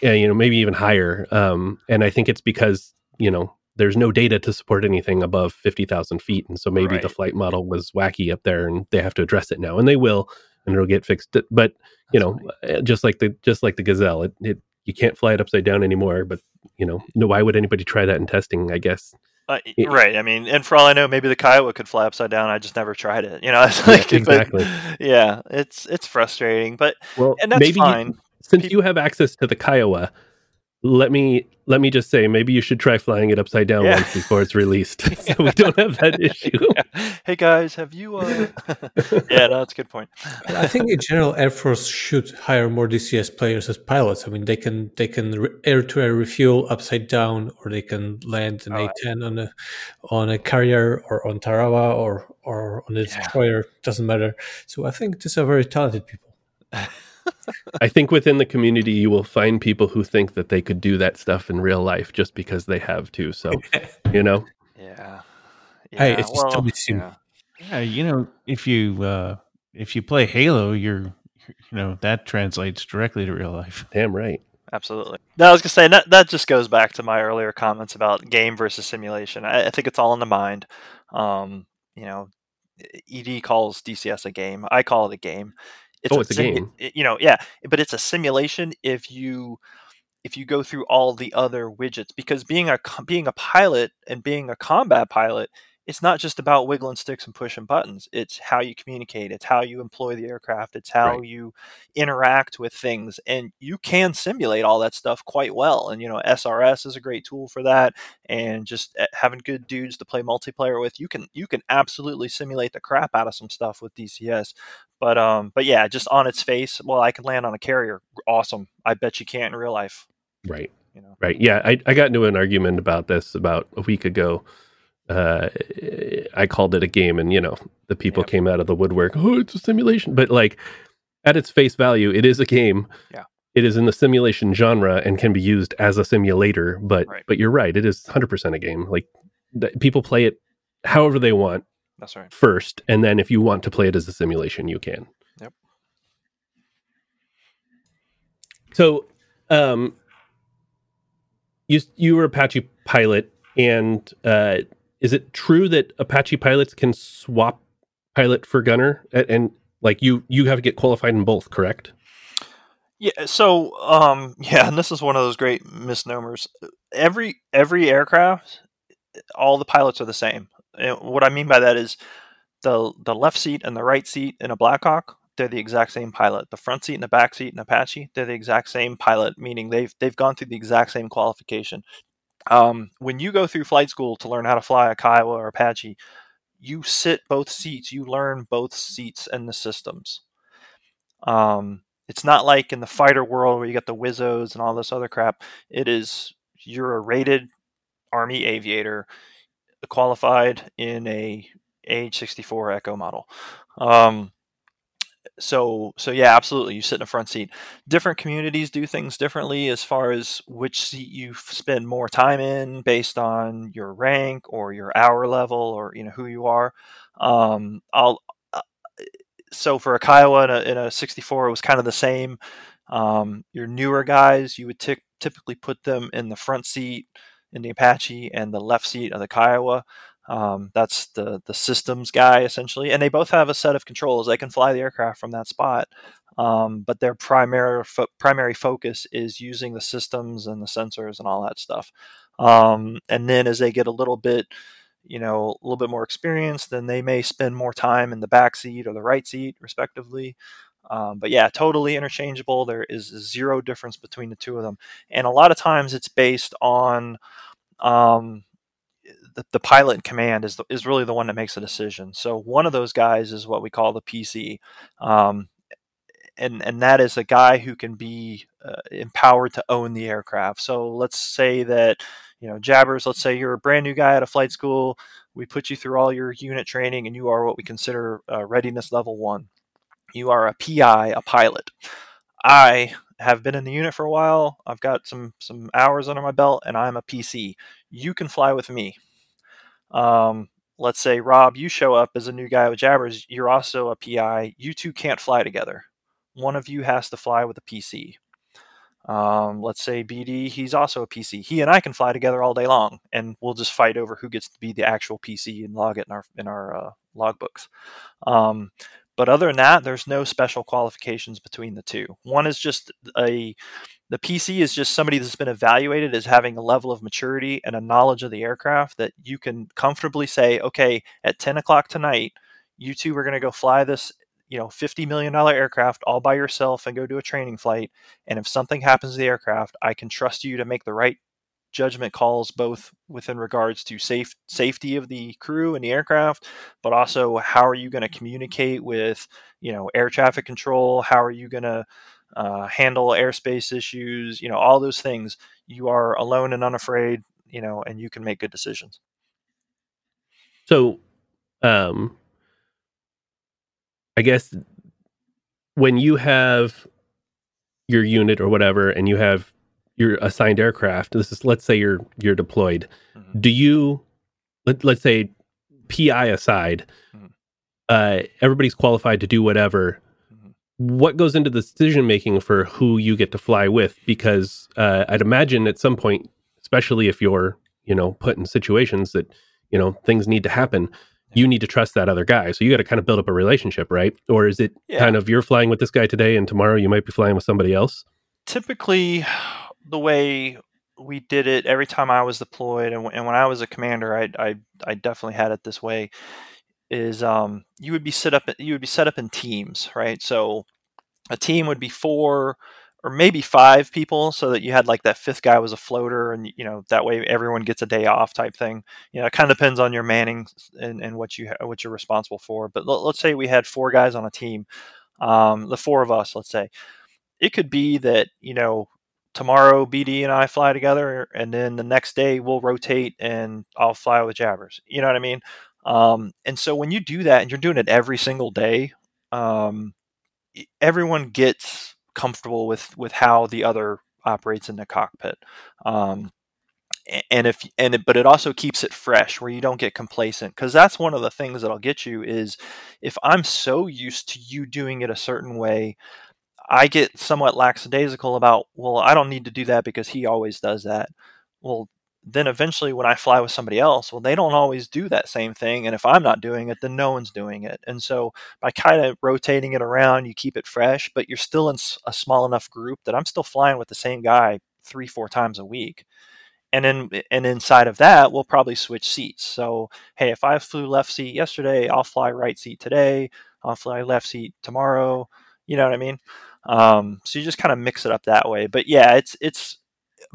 Speaker 3: you know, maybe even higher. Um, and I think it's because, you know, there's no data to support anything above 50,000 feet. And so maybe right. the flight model was wacky up there and they have to address it now and they will, and it'll get fixed. But, you know, funny. Uh, just like the, just like the Gazelle, it, it, you can't fly it upside down anymore, but you know, no, why would anybody try that in testing? I guess
Speaker 5: uh, right. I mean, and for all I know, maybe the Kiowa could fly upside down. I just never tried it. You know, it's like,
Speaker 3: yeah, exactly.
Speaker 5: But, yeah, it's it's frustrating, but
Speaker 3: well,
Speaker 5: and that's
Speaker 3: maybe
Speaker 5: fine.
Speaker 3: Since you have access to the Kiowa, let me let me just say maybe you should try flying it upside down
Speaker 5: Yeah.
Speaker 3: once before it's released, so we don't have that issue.
Speaker 5: hey guys, have you? Uh... yeah, no, that's a good point.
Speaker 2: I think in general, Air Force should hire more DCS players as pilots. I mean, they can they can air-to-air refuel upside down, or they can land an
Speaker 5: Oh,
Speaker 2: A10 on a on a carrier or on Tarawa or or on a
Speaker 5: Yeah.
Speaker 2: destroyer. Doesn't matter. So I think these are very talented people.
Speaker 3: I think within the community, you will find people who think that they could do that stuff in real life just because they have to. So, you know,
Speaker 5: Yeah.
Speaker 2: Hey,
Speaker 5: Yeah,
Speaker 2: it's just
Speaker 5: well,
Speaker 2: totally sim-
Speaker 5: yeah.
Speaker 4: Yeah, you know, if you uh if you play Halo, you're you know that translates directly to real life.
Speaker 3: damn right.
Speaker 5: Absolutely. No, I was gonna say that that just goes back to my earlier comments about game versus simulation. I, I think it's all in the mind. Um, you know, ED calls DCS a game. I call it a game.
Speaker 3: Oh, it's a game.
Speaker 5: it- You know, yeah, but it's a simulation if you if you go through all the other widgets because being a being a pilot and being a combat pilot it's not just about wiggling sticks and pushing buttons it's how you communicate it's how you employ the aircraft it's how
Speaker 3: Right.
Speaker 5: you interact with things and you can simulate all that stuff quite well and you know SRS is a great tool for that and just uh, having good dudes to play multiplayer with you can you can absolutely simulate the crap out of some stuff with DCS but um but yeah just on its face well I can land on a carrier awesome I bet you can't in real life
Speaker 3: Right.
Speaker 5: you know
Speaker 3: Right. Yeah. I, I got into an argument about this about a week ago. Uh, I called it a game, and you know, the people
Speaker 5: Yep.
Speaker 3: came out of the woodwork. Oh, it's a simulation, but like at its face value, it is a game.
Speaker 5: Yeah.
Speaker 3: It is in the simulation genre and can be used as a simulator. But
Speaker 5: Right.
Speaker 3: but you're right. It is 100 percent a game. Like th- people play it however they want
Speaker 5: that's right
Speaker 3: first, and then if you want to play it as a simulation, you can.
Speaker 5: Yep.
Speaker 3: So, um, you you were Apache pilot, and uh, is it true that Apache pilots can swap pilot for gunner, and, and like you you have to get qualified in both, correct?
Speaker 5: Yeah. So, um, yeah, and this is one of those great misnomers. Every every aircraft, all the pilots are the same. And what I mean by that is the the left seat and the right seat in a Blackhawk, they're the exact same pilot. The front seat and the back seat in Apache, they're the exact same pilot. Meaning they've they've gone through the exact same qualification. Um, when you go through flight school to learn how to fly a Kiowa or Apache, you sit both seats. You learn both seats and the systems. Um, it's not like in the fighter world where you got the Wizzos and all this other crap. It is you're a rated Army aviator, qualified in a AH-64 Echo model. Um, so so yeah, absolutely. You sit in a front seat. Different communities do things differently as far as which seat you spend more time in based on your rank or your hour level or you know who you are. Um, I'll uh, so for a Kiowa in a, a 64, it was kind of the same. Um, your newer guys, you would ty- typically put them in the front seat in the Apache and the left seat of the Kiowa. Um, that's the the systems guy essentially, and they both have a set of controls. They can fly the aircraft from that spot, um, but their primary fo- primary focus is using the systems and the sensors and all that stuff. Um, and then as they get a little bit, you know, a little bit more experience, then they may spend more time in the back seat or the right seat, respectively. Um, but yeah, totally interchangeable. There is zero difference between the two of them, and a lot of times it's based on um, the, pilot in command is the, is really the one that makes a decision. So one of those guys is what we call the PC, um, and and that is a guy who can be uh, empowered to own the aircraft. So let's say that you know jabbers. Let's say you're a brand new guy at a flight school. We put you through all your unit training, and you are what we consider uh, readiness level one. You are a PI, a pilot. I have been in the unit for a while. I've got some some hours under my belt, and I'm a PC. You can fly with me. Um, let's say Rob, you show up as a new guy with Jabbers. You're also a PI. You two can't fly together. One of you has to fly with a PC. Um, let's say BD, he's also a PC. He and I can fly together all day long, and we'll just fight over who gets to be the actual PC and log it in our in our uh, logbooks. Um, but other than that, there's no special qualifications between the two. One is just a the PC is just somebody that's been evaluated as having a level of maturity and a knowledge of the aircraft that you can comfortably say, okay, at 10 o'clock tonight, you two are going to go fly this you know, $50 million aircraft all by yourself and go do a training flight. And if something happens to the aircraft, I can trust you to make the right judgment calls, both within regards to safe safety of the crew and the aircraft, but also how are you going to communicate with, you know, air traffic control? How are you going to uh, handle airspace issues? You know, all those things. You are alone and unafraid, you know, and you can make good decisions.
Speaker 3: So, um, I guess when you have your unit or whatever, and you have your assigned aircraft, this is let's say you're you're deployed. Mm-hmm. Do you let let's say PI aside, mm-hmm. uh, everybody's qualified to do whatever. What goes into the decision making for who you get to fly with? Because uh, I'd imagine at some point, especially if you're you know put in situations that you know things need to happen you need to trust that other guy. So you got to kind of build up a relationship, right? Or is it yeah. kind of you're flying with this guy today and tomorrow you might be flying with somebody else?
Speaker 5: Typically, the way we did it every time I was deployed and, and when I was a commander, I, I, I definitely had it this way is um, you would be set up you would be set up in teams, right? So a team would be four or maybe five people so that you had like that fifth guy was a floater and you know that way everyone gets a day off type thing. You know it kind of depends on your manning and, and what you what you're responsible for but let, us say we had four guys on a team um, the four of us let's say. It could be that you know tomorrow bd and i fly together and then the next day we'll rotate and i'll fly with jabbers you know what i mean? Um, and so when you do that and you're doing it every single day um, everyone gets comfortable with with how the other operates in the cockpit. Um, and if and it, but it also keeps it fresh where you don't get complacent because that's one of the things that'll get you is if i'm so used to you doing it a certain way i get somewhat lackadaisical about well i don't need to do that because he always does that well then eventually when I fly with somebody else, well, they don't always do that same thing. And if I'm not doing it, then no one's doing it. And so by kind of rotating it around, you keep it fresh, but you're still in a small enough group that I'm still flying with the same guy three, four times a week. And then, and inside of that, we'll probably switch seats. So, hey, if I flew left seat yesterday, I'll fly right seat today. I'll fly left seat tomorrow. You know what I mean? Um, so you just kind of mix it up that way. But yeah, it's it's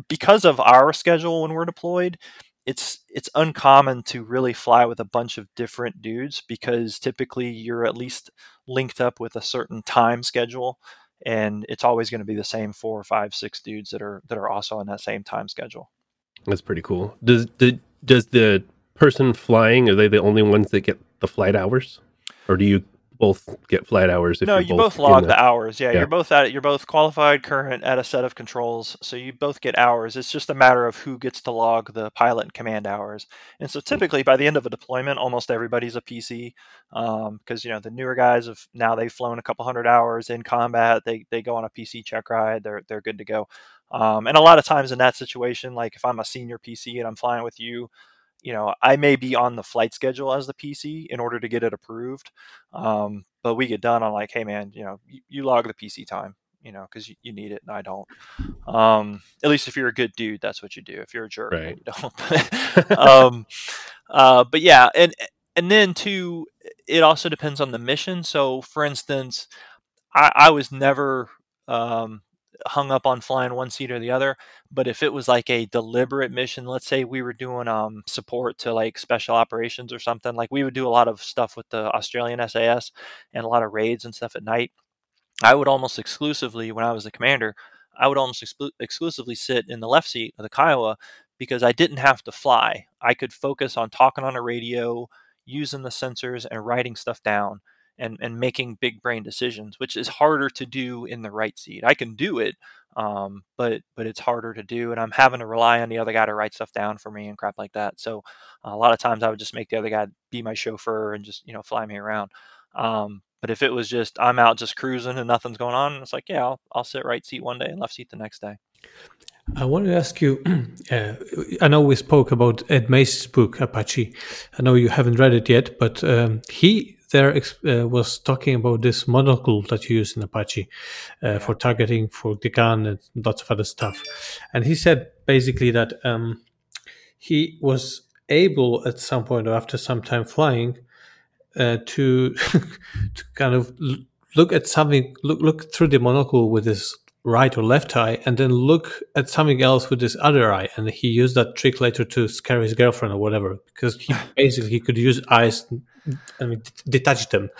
Speaker 5: because of our schedule when we're deployed, it's it's uncommon to really fly with a bunch of different dudes because typically you're at least linked up with a certain time schedule and it's always going to be the same four or five six dudes that are that are also on that same time schedule.
Speaker 3: That's pretty cool. Does the does the person flying are they the only ones that get the flight hours? Or do you both get flight hours.
Speaker 5: no, you both, both log the, the, hours. Yeah, yeah, you're both at you're both qualified current at a set of controls, so you both get hours. It's just a matter of who gets to log the pilot and command hours. And so typically by the end of a deployment, almost everybody's a PC because um, you know the newer guys have now they've flown a couple hundred hours in combat. They they go on a PC check ride. They're they're good to go. Um, and a lot of times in that situation, like if I'm a senior PC and I'm flying with you, you know, I may be on the flight schedule as the PC in order to get it approved. Um, but we get done on like, hey man, you know, you, you log the PC time, you know, because you, you, need it and I don't. Um, at least if you're a good dude, that's what you do. If you're a jerk, right. you don't. um, uh, but yeah, and and then too, it also depends on the mission. So, for instance, I, I was never um, hung up on flying one seat or the other. But if it was like a deliberate mission, let's say we were doing um, support to like special operations or something, like we would do a lot of stuff with the Australian SAS and a lot of raids and stuff at night. I would almost exclusively, when I was the commander, I would almost exclu- exclusively sit in the left seat of the Kiowa because I didn't have to fly. I could focus on talking on a radio, using the sensors, and writing stuff down and and making big brain decisions, which is harder to do in the right seat. I can do it, um, but but it's harder to do, and I'm having to rely on the other guy to write stuff down for me and crap like that. So a lot of times I would just make the other guy be my chauffeur and just you know fly me around. Um, but if it was just I'm out just cruising and nothing's going on, it's like yeah, I'll, I'll sit right seat one day and left seat the next day.
Speaker 2: I want to ask you. Uh, I know we spoke about Ed Macy's book Apache. I know you haven't read it yet, but um, he there uh, was talking about this monocle that you use in Apache uh, for targeting for the gun and lots of other stuff. And he said basically that um, he was able at some point or after some time flying uh, to to kind of look at something, look look through the monocle with his right or left eye, and then look at something else with his other eye. And he used that trick later to scare his girlfriend or whatever, because he basically he could use eyes. I mean, detach them,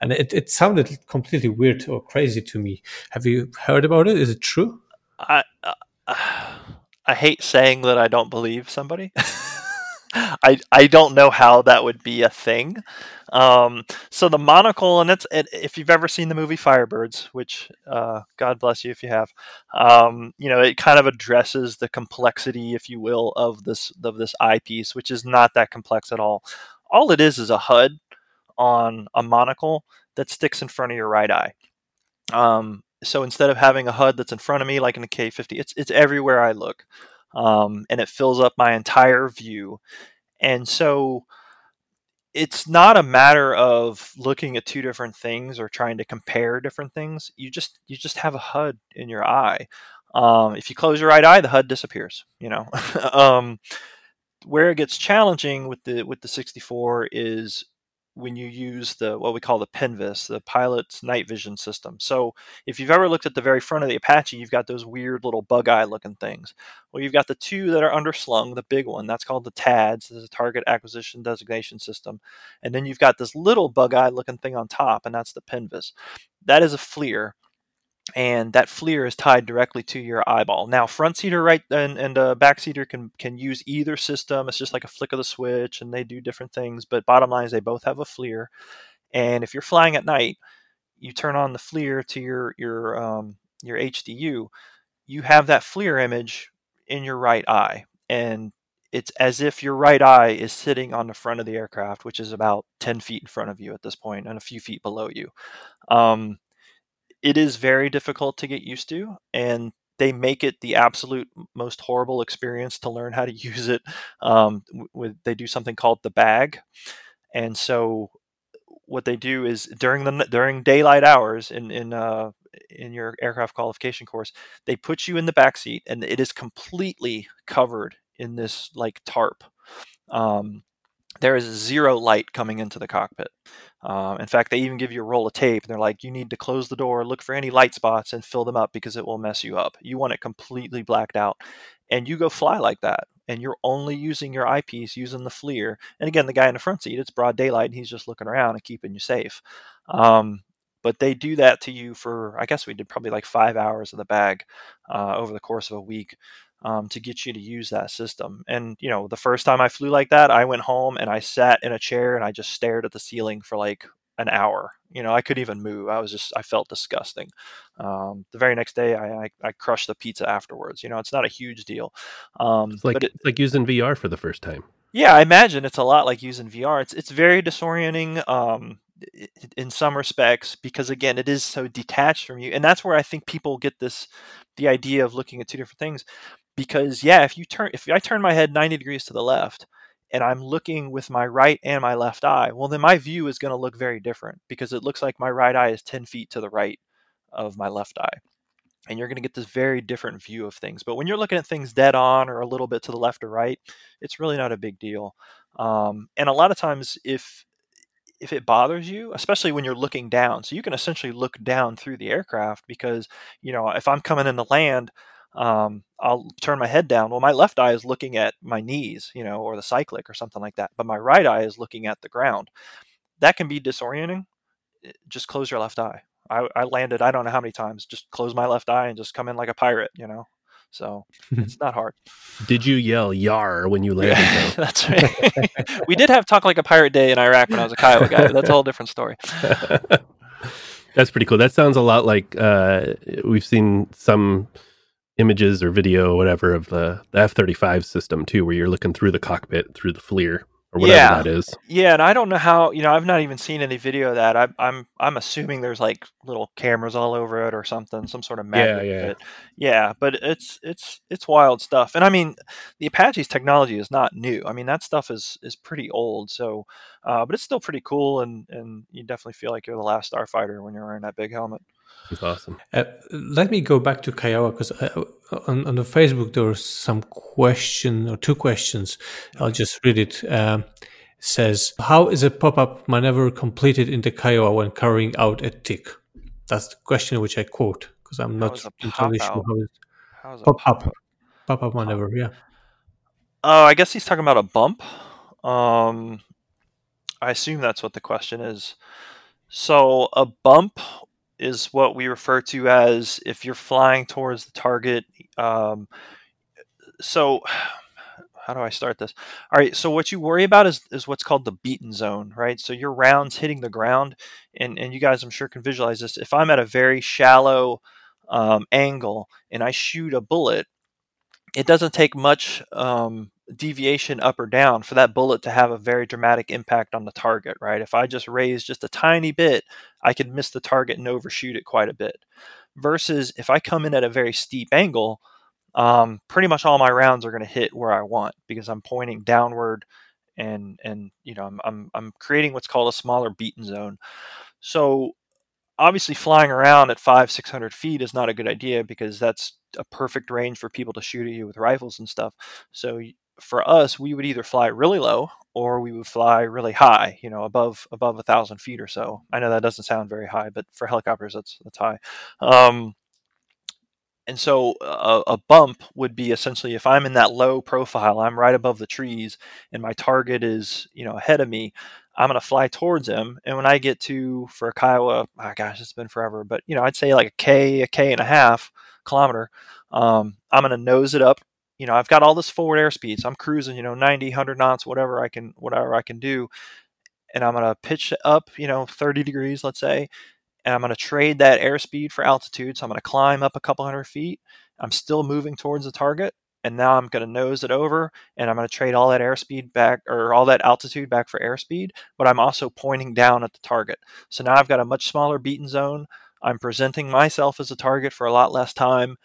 Speaker 2: and it, it sounded completely weird or crazy to me. Have you heard about it? Is it true?
Speaker 5: I uh, I hate saying that I don't believe somebody. I I don't know how that would be a thing. Um, so the monocle, and it's it, if you've ever seen the movie Firebirds, which uh, God bless you if you have, um, you know it kind of addresses the complexity, if you will, of this of this eyepiece, which is not that complex at all. All it is is a HUD on a monocle that sticks in front of your right eye. Um, so instead of having a HUD that's in front of me, like in a Ka-50, it's it's everywhere I look, um, and it fills up my entire view. And so it's not a matter of looking at two different things or trying to compare different things. You just you just have a HUD in your eye. Um, if you close your right eye, the HUD disappears. You know, um, where it gets challenging with the with the 64 is when you use the what we call the PNVS, the pilot's night vision system. So if you've ever looked at the very front of the Apache, you've got those weird little bug eye looking things. Well, you've got the two that are underslung, the big one, that's called the TADS, the target acquisition designation system. And then you've got this little bug eye looking thing on top, and that's the PNVS. That is a FLIR and that FLIR is tied directly to your eyeball. Now, front seater right and, and uh, back seater can can use either system. It's just like a flick of the switch, and they do different things. But bottom line is they both have a FLIR, and if you're flying at night, you turn on the FLIR to your your um, your HDU, you have that FLIR image in your right eye, and it's as if your right eye is sitting on the front of the aircraft, which is about 10 feet in front of you at this point and a few feet below you. Um, it is very difficult to get used to and they make it the absolute most horrible experience to learn how to use it um, with they do something called the bag and so what they do is during the during daylight hours in in uh, in your aircraft qualification course they put you in the back seat and it is completely covered in this like tarp um, there is zero light coming into the cockpit. Um, in fact, they even give you a roll of tape. And they're like, you need to close the door, look for any light spots, and fill them up because it will mess you up. You want it completely blacked out. And you go fly like that. And you're only using your eyepiece, using the FLIR. And again, the guy in the front seat, it's broad daylight, and he's just looking around and keeping you safe. Um, but they do that to you for, I guess we did probably like five hours of the bag uh, over the course of a week um, to get you to use that system. And you know, the first time I flew like that, I went home and I sat in a chair and I just stared at the ceiling for like an hour. You know, I couldn't even move. I was just, I felt disgusting. Um, the very next day, I, I, I, crushed the pizza afterwards. You know, it's not a huge deal. Um,
Speaker 3: it's like, it, it's like using VR for the first time.
Speaker 5: Yeah, I imagine it's a lot like using VR. It's, it's very disorienting. Um, in some respects because again it is so detached from you and that's where i think people get this the idea of looking at two different things because yeah, if you turn if I turn my head 90 degrees to the left and I'm looking with my right and my left eye, well then my view is going to look very different because it looks like my right eye is 10 feet to the right of my left eye. And you're going to get this very different view of things. But when you're looking at things dead on or a little bit to the left or right, it's really not a big deal. Um, and a lot of times, if if it bothers you, especially when you're looking down, so you can essentially look down through the aircraft because you know if I'm coming in to land, um, I'll turn my head down. Well, my left eye is looking at my knees, you know, or the cyclic or something like that, but my right eye is looking at the ground. That can be disorienting. Eh, just close your left eye. I, I landed, I don't know how many times, just close my left eye and just come in like a pirate, you know. So it's not hard.
Speaker 3: Did you yell "Yar" when you landed?
Speaker 5: Yeah, that's right. we did have talk like a pirate day in Iraq when I was a Kiowa guy. that's a whole different story.
Speaker 3: that's pretty cool. That sounds a lot like uh, we've seen some images or video or whatever of the, the F thirty five system too, where you're looking through the cockpit through the FLIR or whatever
Speaker 5: yeah.
Speaker 3: that is.
Speaker 5: Yeah, and I don't know how. You know, I've not even seen any video of that. I, I'm I'm assuming there's like little cameras all over it or something, some sort of magnet.
Speaker 3: Yeah, yeah,
Speaker 5: but, yeah. But it's it's it's wild stuff. And I mean, the Apache's technology is not new. I mean, that stuff is is pretty old. So, uh, but it's still pretty cool, and and you definitely feel like you're the last starfighter when you're wearing that big helmet.
Speaker 3: It's awesome.
Speaker 2: Uh, let me go back to Kiowa because uh, on, on the Facebook there was some question or two questions. I'll just read it. Um, says, "How is a pop-up maneuver completed in the Kiowa when carrying out a tick?" That's the question which I quote because I'm not
Speaker 5: is
Speaker 2: entirely sure how it's
Speaker 5: How's it
Speaker 2: pop-up pop-up maneuver. Yeah.
Speaker 5: Oh, I guess he's talking about a bump. Um, I assume that's what the question is. So a bump is what we refer to as if you're flying towards the target. Um, so how do I start this? All right. So what you worry about is, is what's called the beaten zone, right? So your rounds hitting the ground, and, and you guys, I'm sure, can visualize this. If I'm at a very shallow um, angle and I shoot a bullet, it doesn't take much um, deviation up or down for that bullet to have a very dramatic impact on the target, right? If I just raise just a tiny bit, I could miss the target and overshoot it quite a bit. Versus if I come in at a very steep angle, um, pretty much all my rounds are going to hit where I want because I'm pointing downward and and you know I'm, I'm I'm creating what's called a smaller beaten zone. So obviously flying around at five six hundred feet is not a good idea because that's a perfect range for people to shoot at you with rifles and stuff. So for us, we would either fly really low or we would fly really high, you know, above above a thousand feet or so. I know that doesn't sound very high, but for helicopters, that's that's high. Um, and so a, a, bump would be essentially if I'm in that low profile, I'm right above the trees, and my target is you know ahead of me. I'm going to fly towards him, and when I get to for a Kiowa, oh gosh, it's been forever, but you know I'd say like a k, a k and a half kilometer. Um, I'm going to nose it up. You know I've got all this forward airspeed, so I'm cruising, you know 90, 100 knots, whatever I can, whatever I can do, and I'm going to pitch up, you know 30 degrees, let's say, and I'm going to trade that airspeed for altitude. So I'm going to climb up a couple hundred feet. I'm still moving towards the target. And now I'm going to nose it over and I'm going to trade all that airspeed back or all that altitude back for airspeed, but I'm also pointing down at the target. So now I've got a much smaller beaten zone. I'm presenting myself as a target for a lot less time.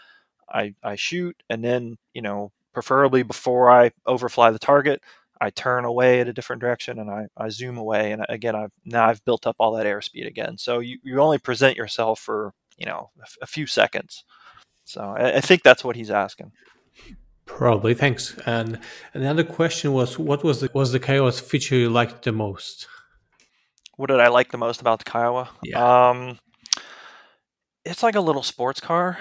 Speaker 5: I, I shoot and then, you know, preferably before I overfly the target, I turn away at a different direction and I, I zoom away. And again, I've now I've built up all that airspeed again. So you, you only present yourself for, you know, a, f- a few seconds. So I, I, think that's what he's asking.
Speaker 2: Probably. Thanks. And, and the other question was, what was the, was the Kiowa's feature you liked the most?
Speaker 5: What did I like the most about the Kiowa?
Speaker 2: Yeah.
Speaker 5: Um, it's like a little sports car.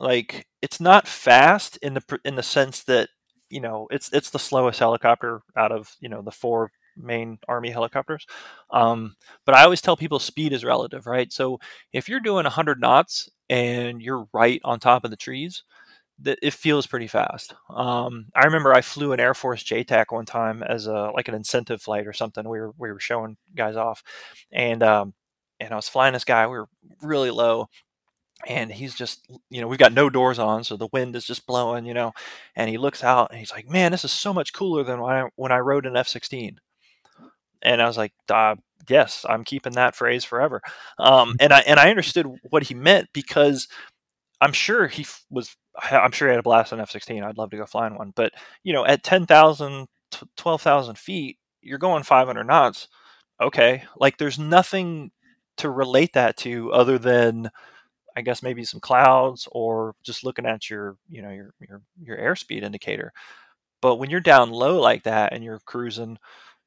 Speaker 5: Like it's not fast in the in the sense that you know it's it's the slowest helicopter out of you know the four main army helicopters um, but i always tell people speed is relative right? So if you're doing 100 knots and you're right on top of the trees that it feels pretty fast. Um, i remember i flew an air force jtac one time as a like an incentive flight or something we were we were showing guys off and um, and i was flying this guy we were really low and he's just you know we've got no doors on so the wind is just blowing you know and he looks out and he's like man this is so much cooler than when i when i rode an f-16 and i was like uh, yes i'm keeping that phrase forever. Um, and i and i understood what he meant because i'm sure he was i'm sure he had a blast on f-16 i'd love to go flying one but you know at 10000 12000 feet you're going 500 knots okay like there's nothing to relate that to other than I guess maybe some clouds or just looking at your, you know, your your your airspeed indicator. But when you're down low like that and you're cruising,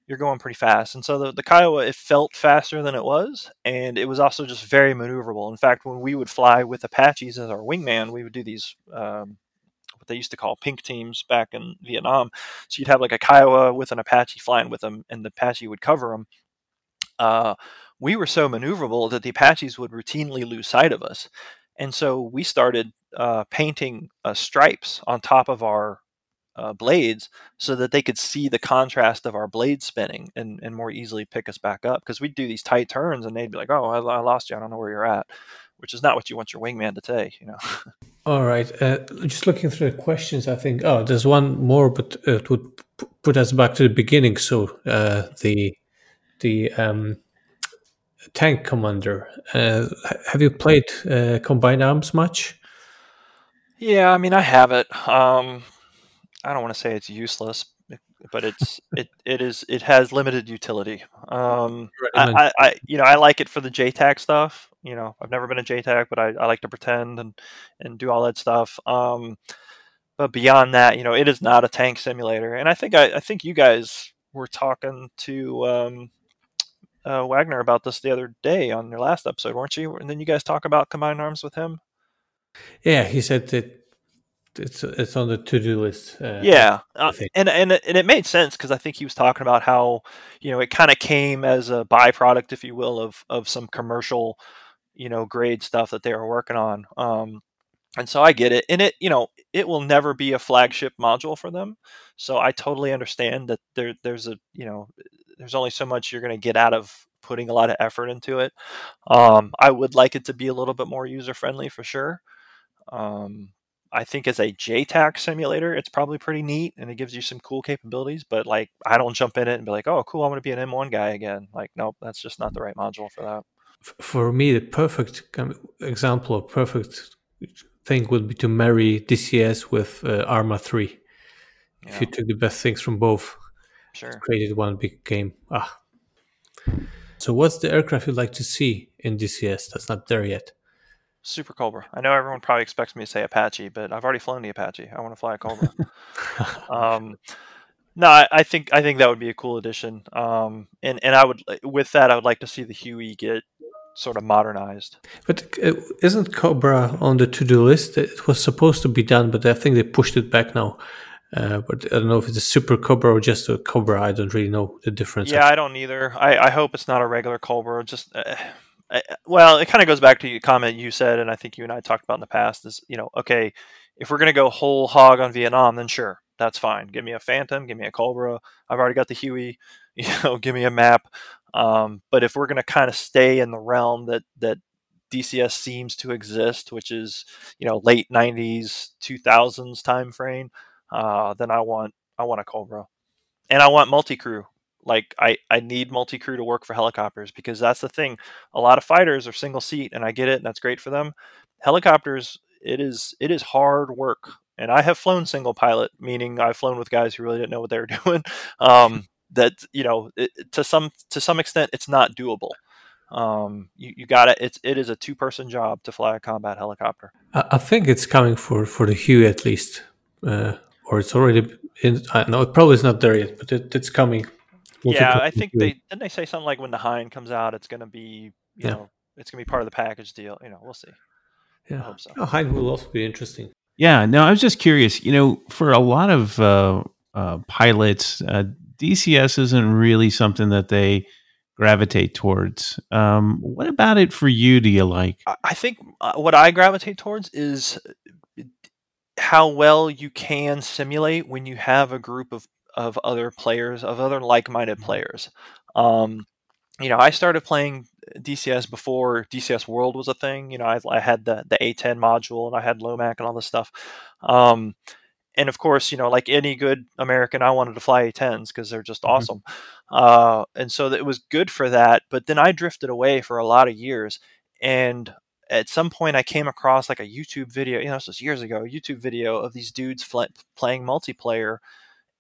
Speaker 5: you're going pretty fast. And so the, the Kiowa, it felt faster than it was, and it was also just very maneuverable. In fact, when we would fly with Apaches as our wingman, we would do these um, what they used to call pink teams back in Vietnam. So you'd have like a Kiowa with an Apache flying with them, and the Apache would cover them. Uh, we were so maneuverable that the Apaches would routinely lose sight of us. And so we started uh, painting uh, stripes on top of our uh, blades so that they could see the contrast of our blade spinning and, and more easily pick us back up. Because we'd do these tight turns and they'd be like, oh, I, I, lost you. I don't know where you're at, which is not what you want your wingman to say, you know.
Speaker 2: All right. Uh, just looking through the questions, I think, oh, there's one more, but it would put us back to the beginning. So uh, the, the, um, tank commander. Uh, have you played uh, combined arms much?
Speaker 5: Yeah, I mean, I have it. Um, I don't want to say it's useless, but it's it it is it has limited utility. Um, I, I, I, you know I like it for the JTAC stuff. You know, I've never been a JTAC, but I, I like to pretend and and do all that stuff. Um, but beyond that, you know, it is not a tank simulator, and I think I, I think you guys were talking to um, uh, Wagner about this the other day on your last episode, weren't you? And then you guys talk about combined arms with him.
Speaker 2: Yeah, he said that it's it's on the to do list.
Speaker 5: Uh, yeah, uh, and and and it made sense because I think he was talking about how you know it kind of came as a byproduct, if you will, of of some commercial you know grade stuff that they were working on. Um, and so I get it, and it you know it will never be a flagship module for them. So I totally understand that there there's a you know there's only so much you're going to get out of putting a lot of effort into it. Um, I would like it to be a little bit more user friendly for sure. Um, I think as a JTAC simulator, it's probably pretty neat and it gives you some cool capabilities. But like, I don't jump in it and be like, "Oh, cool, I'm going to be an M1 guy again." Like, nope, that's just not the right module for that.
Speaker 2: For me, the perfect example of perfect thing would be to marry DCS with uh, Arma 3. Yeah. If you took the best things from both,
Speaker 5: sure.
Speaker 2: created one big game. Ah. So, what's the aircraft you'd like to see in DCS that's not there yet?
Speaker 5: Super Cobra. I know everyone probably expects me to say Apache, but I've already flown the Apache. I want to fly a Cobra. um, no, I, I, think I think that would be a cool addition. Um, and and I would with that I would like to see the Huey get sort of modernized.
Speaker 2: But uh, isn't Cobra on the to do list? It was supposed to be done, but I think they pushed it back now. Uh, but I don't know if it's a super Cobra or just a Cobra. I don't really know the difference.
Speaker 5: Yeah, I don't either. I, I hope it's not a regular Cobra. Just uh, well, it kind of goes back to the comment you said, and I think you and I talked about in the past. Is you know, okay, if we're gonna go whole hog on Vietnam, then sure, that's fine. Give me a Phantom, give me a Cobra. I've already got the Huey. You know, give me a map. Um, but if we're gonna kind of stay in the realm that that DCS seems to exist, which is you know late '90s, 2000s time frame, uh, then I want I want a Cobra, and I want multi crew. Like I, I need multi crew to work for helicopters because that's the thing. A lot of fighters are single seat, and I get it, and that's great for them. Helicopters, it is it is hard work, and I have flown single pilot, meaning I've flown with guys who really didn't know what they were doing. Um, that you know, it, to some to some extent, it's not doable. Um, you, you got it. It's it is a two person job to fly a combat helicopter.
Speaker 2: I think it's coming for for the Huey at least, uh, or it's already in. I know it probably is not there yet, but it, it's coming
Speaker 5: yeah, I think they didn't they say something like when the Hind comes out, it's going to be you yeah. know it's going to be part of the package deal. You know, we'll see.
Speaker 2: Yeah, I hope so. Oh, Hind will also be interesting.
Speaker 4: Yeah, no, I was just curious. You know, for a lot of uh, uh, pilots, uh, DCS isn't really something that they gravitate towards. Um, what about it for you? Do you like?
Speaker 5: I think uh, what I gravitate towards is uh, how well you can simulate when you have a group of of other players, of other like-minded mm-hmm. players. Um, you know, I started playing DCS before DCS World was a thing. You know, I, I had the the A10 module and I had Lomac and all this stuff. Um, and of course, you know, like any good American, I wanted to fly A10s because they're just mm-hmm. awesome. Uh, and so it was good for that. But then I drifted away for a lot of years, and at some point I came across like a YouTube video. You know, this was years ago. A YouTube video of these dudes fl- playing multiplayer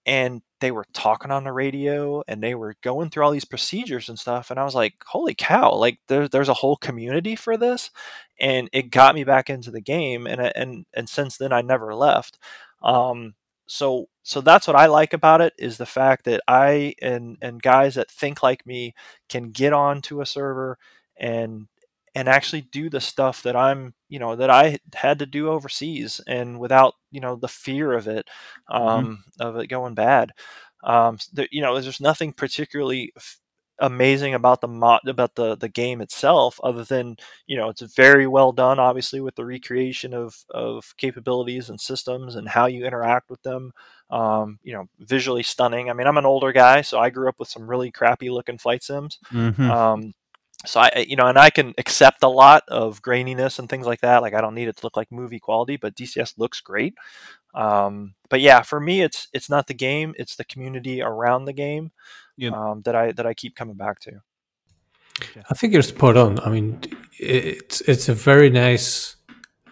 Speaker 5: and they were talking on the radio and they were going through all these procedures and stuff and i was like holy cow like there, there's a whole community for this and it got me back into the game and and and since then i never left um, so so that's what i like about it is the fact that i and and guys that think like me can get onto a server and and actually do the stuff that I'm, you know, that I had to do overseas and without, you know, the fear of it, mm-hmm. um, mm-hmm. of it going bad. Um, there, you know, there's nothing particularly f- amazing about the mod about the the game itself other than you know it's very well done obviously with the recreation of of capabilities and systems and how you interact with them um, you know visually stunning i mean i'm an older guy so i grew up with some really crappy looking flight sims mm-hmm. um, so I, you know, and I can accept a lot of graininess and things like that. Like I don't need it to look like movie quality, but DCS looks great. Um, but yeah, for me, it's it's not the game; it's the community around the game yep. um, that I that I keep coming back to.
Speaker 2: I think you're spot on. I mean, it's it's a very nice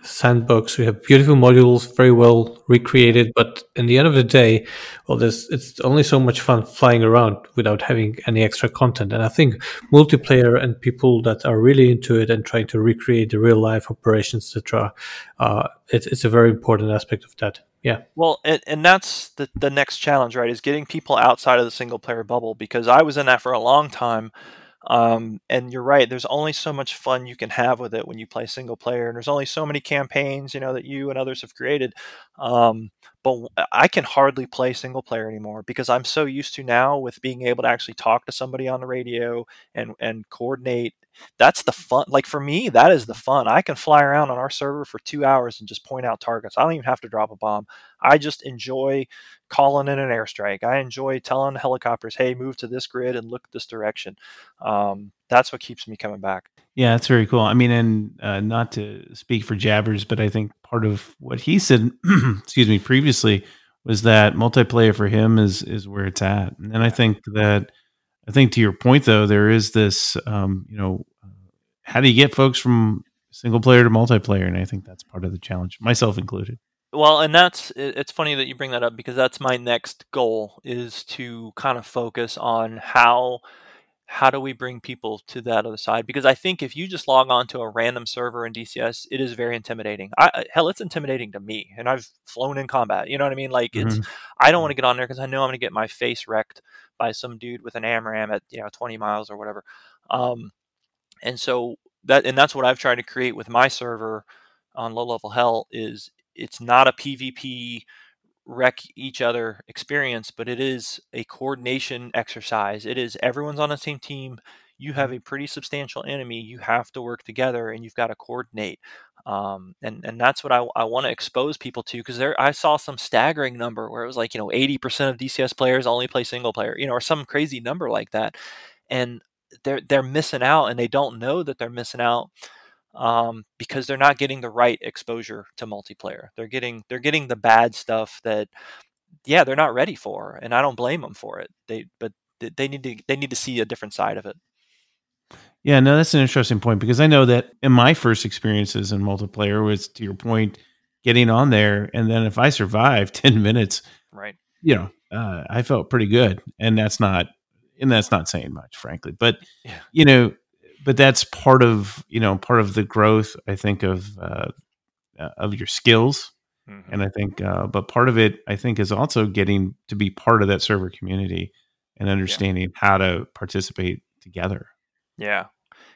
Speaker 2: sandbox. We have beautiful modules, very well recreated. But in the end of the day, well, there's it's only so much fun flying around without having any extra content. And I think multiplayer and people that are really into it and trying to recreate the real life operations, etc., uh, it's it's a very important aspect of that. Yeah.
Speaker 5: Well, and, and that's the the next challenge, right? Is getting people outside of the single player bubble because I was in that for a long time. Um, and you're right. There's only so much fun you can have with it when you play single player, and there's only so many campaigns, you know, that you and others have created. Um, but I can hardly play single player anymore because I'm so used to now with being able to actually talk to somebody on the radio and and coordinate. That's the fun. Like for me, that is the fun. I can fly around on our server for two hours and just point out targets. I don't even have to drop a bomb. I just enjoy calling in an airstrike. I enjoy telling helicopters, "Hey, move to this grid and look this direction." Um, that's what keeps me coming back.
Speaker 4: Yeah, that's very cool. I mean, and uh, not to speak for Jabbers, but I think part of what he said, excuse me, previously was that multiplayer for him is is where it's at. And I think that I think to your point though, there is this, um, you know, how do you get folks from single player to multiplayer? And I think that's part of the challenge, myself included.
Speaker 5: Well, and that's it's funny that you bring that up because that's my next goal is to kind of focus on how how do we bring people to that other side? Because I think if you just log on to a random server in DCS, it is very intimidating. I, hell, it's intimidating to me, and I've flown in combat. You know what I mean? Like it's, mm-hmm. I don't want to get on there because I know I'm going to get my face wrecked by some dude with an AMRAAM at you know 20 miles or whatever. Um, and so that, and that's what I've tried to create with my server on low level hell is it's not a PvP wreck each other experience, but it is a coordination exercise. It is everyone's on the same team. You have mm-hmm. a pretty substantial enemy. You have to work together and you've got to coordinate. Um, and and that's what I, I want to expose people to because there I saw some staggering number where it was like you know 80% of DCS players only play single player, you know, or some crazy number like that, and they're they're missing out and they don't know that they're missing out um, because they're not getting the right exposure to multiplayer. They're getting they're getting the bad stuff that yeah they're not ready for, and I don't blame them for it. They but they need to they need to see a different side of it.
Speaker 4: Yeah, no, that's an interesting point because I know that in my first experiences in multiplayer was to your point, getting on there, and then if I survived ten minutes,
Speaker 5: right,
Speaker 4: you know, uh, I felt pretty good, and that's not and that's not saying much, frankly. But yeah. you know, but that's part of you know part of the growth I think of uh, uh, of your skills, mm-hmm. and I think uh, but part of it I think is also getting to be part of that server community and understanding yeah. how to participate together.
Speaker 5: Yeah,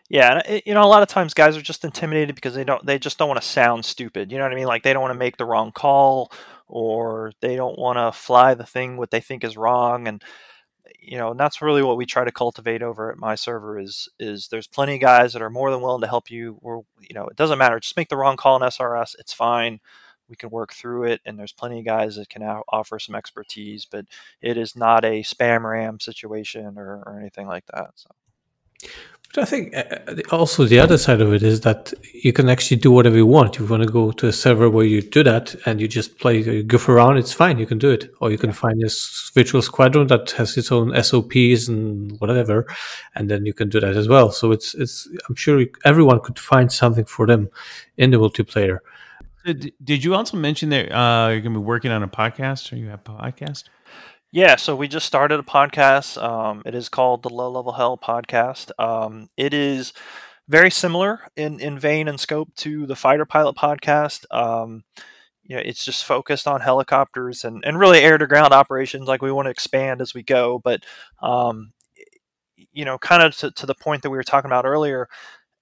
Speaker 5: yeah, and you know, a lot of times guys are just intimidated because they don't they just don't want to sound stupid. You know what I mean? Like they don't want to make the wrong call or they don't want to fly the thing what they think is wrong and you know, and that's really what we try to cultivate over at my server is is there's plenty of guys that are more than willing to help you. Or you know, it doesn't matter. Just make the wrong call in SRS. It's fine. We can work through it, and there's plenty of guys that can offer some expertise. But it is not a spam ram situation or, or anything like that. So.
Speaker 2: But I think uh, uh, also the other side of it is that you can actually do whatever you want. You want to go to a server where you do that and you just play, you goof around, it's fine. You can do it. Or you can yeah. find a virtual squadron that has its own SOPs and whatever, and then you can do that as well. So it's, it's, I'm sure everyone could find something for them in the multiplayer.
Speaker 4: Did you also mention that uh, you're going to be working on a podcast or you have a podcast?
Speaker 5: Yeah, so we just started a podcast. Um, it is called the Low Level Hell Podcast. Um, it is very similar in, in vein and scope to the Fighter Pilot Podcast. Um, you know, it's just focused on helicopters and, and really air to ground operations. Like we want to expand as we go, but um, you know, kind of to, to the point that we were talking about earlier,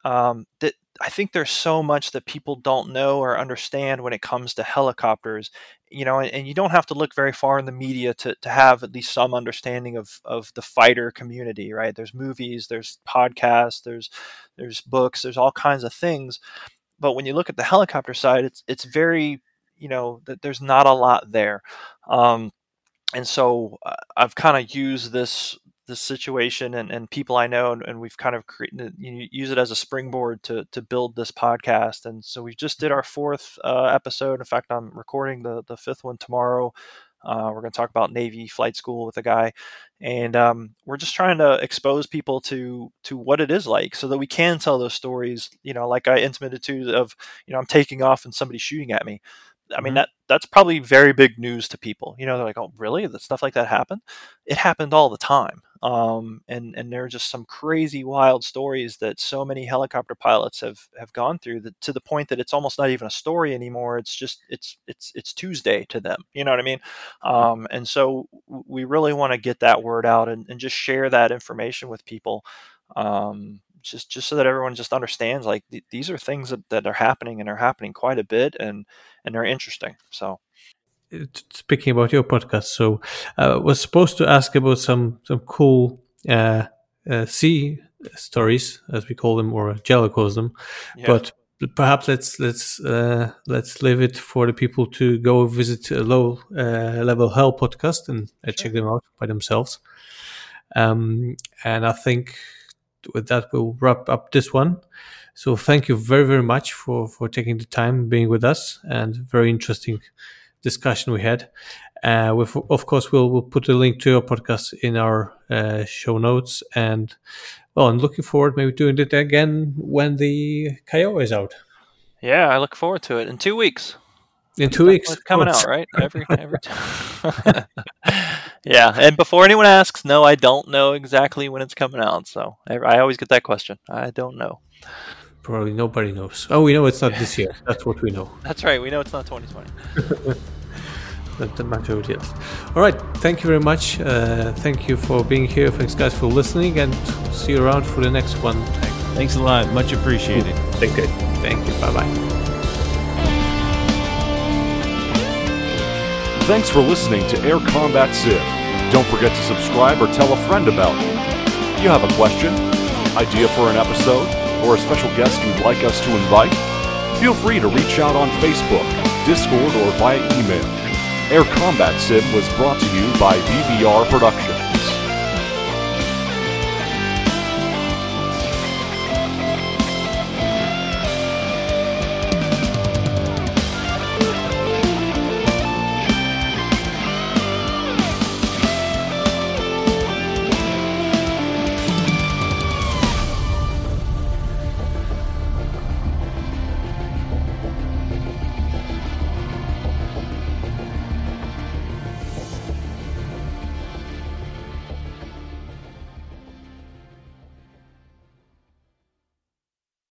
Speaker 5: um, that I think there's so much that people don't know or understand when it comes to helicopters, you know, and, and, you don't have to look very far in the media to, to have at least some understanding of, of the fighter community, right? There's movies, there's podcasts, there's there's books, there's all kinds of things. But when you look at the helicopter side, it's it's very, you know, that there's not a lot there. Um, and so uh, I've kind of used this this situation and, and people I know, and, and we've kind of created you know, use it as a springboard to to build this podcast. And so we just did mm-hmm. our fourth uh, episode. In fact, I'm recording the the fifth one tomorrow. Uh, we're going to talk about Navy flight school with a guy, and um, we're just trying to expose people to to what it is like, so that we can tell those stories. You know, like I intimated to of you know I'm taking off and somebody's shooting at me I mean
Speaker 2: Mhm.
Speaker 5: that that's probably very big news to people. You know, they're like, "Oh, really? That stuff like that happened?" It happened all the time. Um, and and there are just some crazy, wild stories that so many helicopter pilots have have gone through that to the point that it's almost not even a story anymore. It's just it's it's it's Tuesday to them. You know what I mean? Um, and so we really want to get that word out and, and just share that information with people. Um, just just so that everyone just understands like th- these are things that, that are happening and are happening quite a bit and and they're interesting so
Speaker 2: Uh, Speaking about your podcast, so I was supposed to ask about some some cool uh, uh, sea stories, as we call them, or Jello calls them.
Speaker 5: yeah.
Speaker 2: But perhaps let's let's uh, let's leave it for the people to go visit a low uh, level hell podcast and uh, check them out by themselves. Um, and I think with that we'll wrap up this one. So thank you very very much for for taking the time being with us and very interesting discussion we had. Uh, with, of course, we'll we'll put a link to your podcast in our uh, show notes, and well, I'm looking forward maybe doing it again when the KO is out
Speaker 5: yeah i look forward to it in two weeks
Speaker 2: in two weeks.
Speaker 5: coming out right every every yeah and before anyone asks no i don't know exactly when it's coming out so i, I always get that question i don't know
Speaker 2: Probably nobody knows. Oh, we know it's not this year. That's what we know.
Speaker 5: that's right we know it's not 2020
Speaker 2: That the matter of it. All right. Thank you very much. Uh, thank you for being here. Thanks, guys, for listening, and see you around for the next one.
Speaker 4: Thanks a lot. Much appreciated.
Speaker 3: Thanks, guys.
Speaker 2: Thank you. Bye bye.
Speaker 1: Thanks for listening to Air Combat Sim. Don't forget to subscribe or tell a friend about it. You have a question, idea for an episode, or a special guest you'd like us to invite? Feel free to reach out on Facebook, Discord, or via email. Air Combat Sim was brought to you by BVR Productions.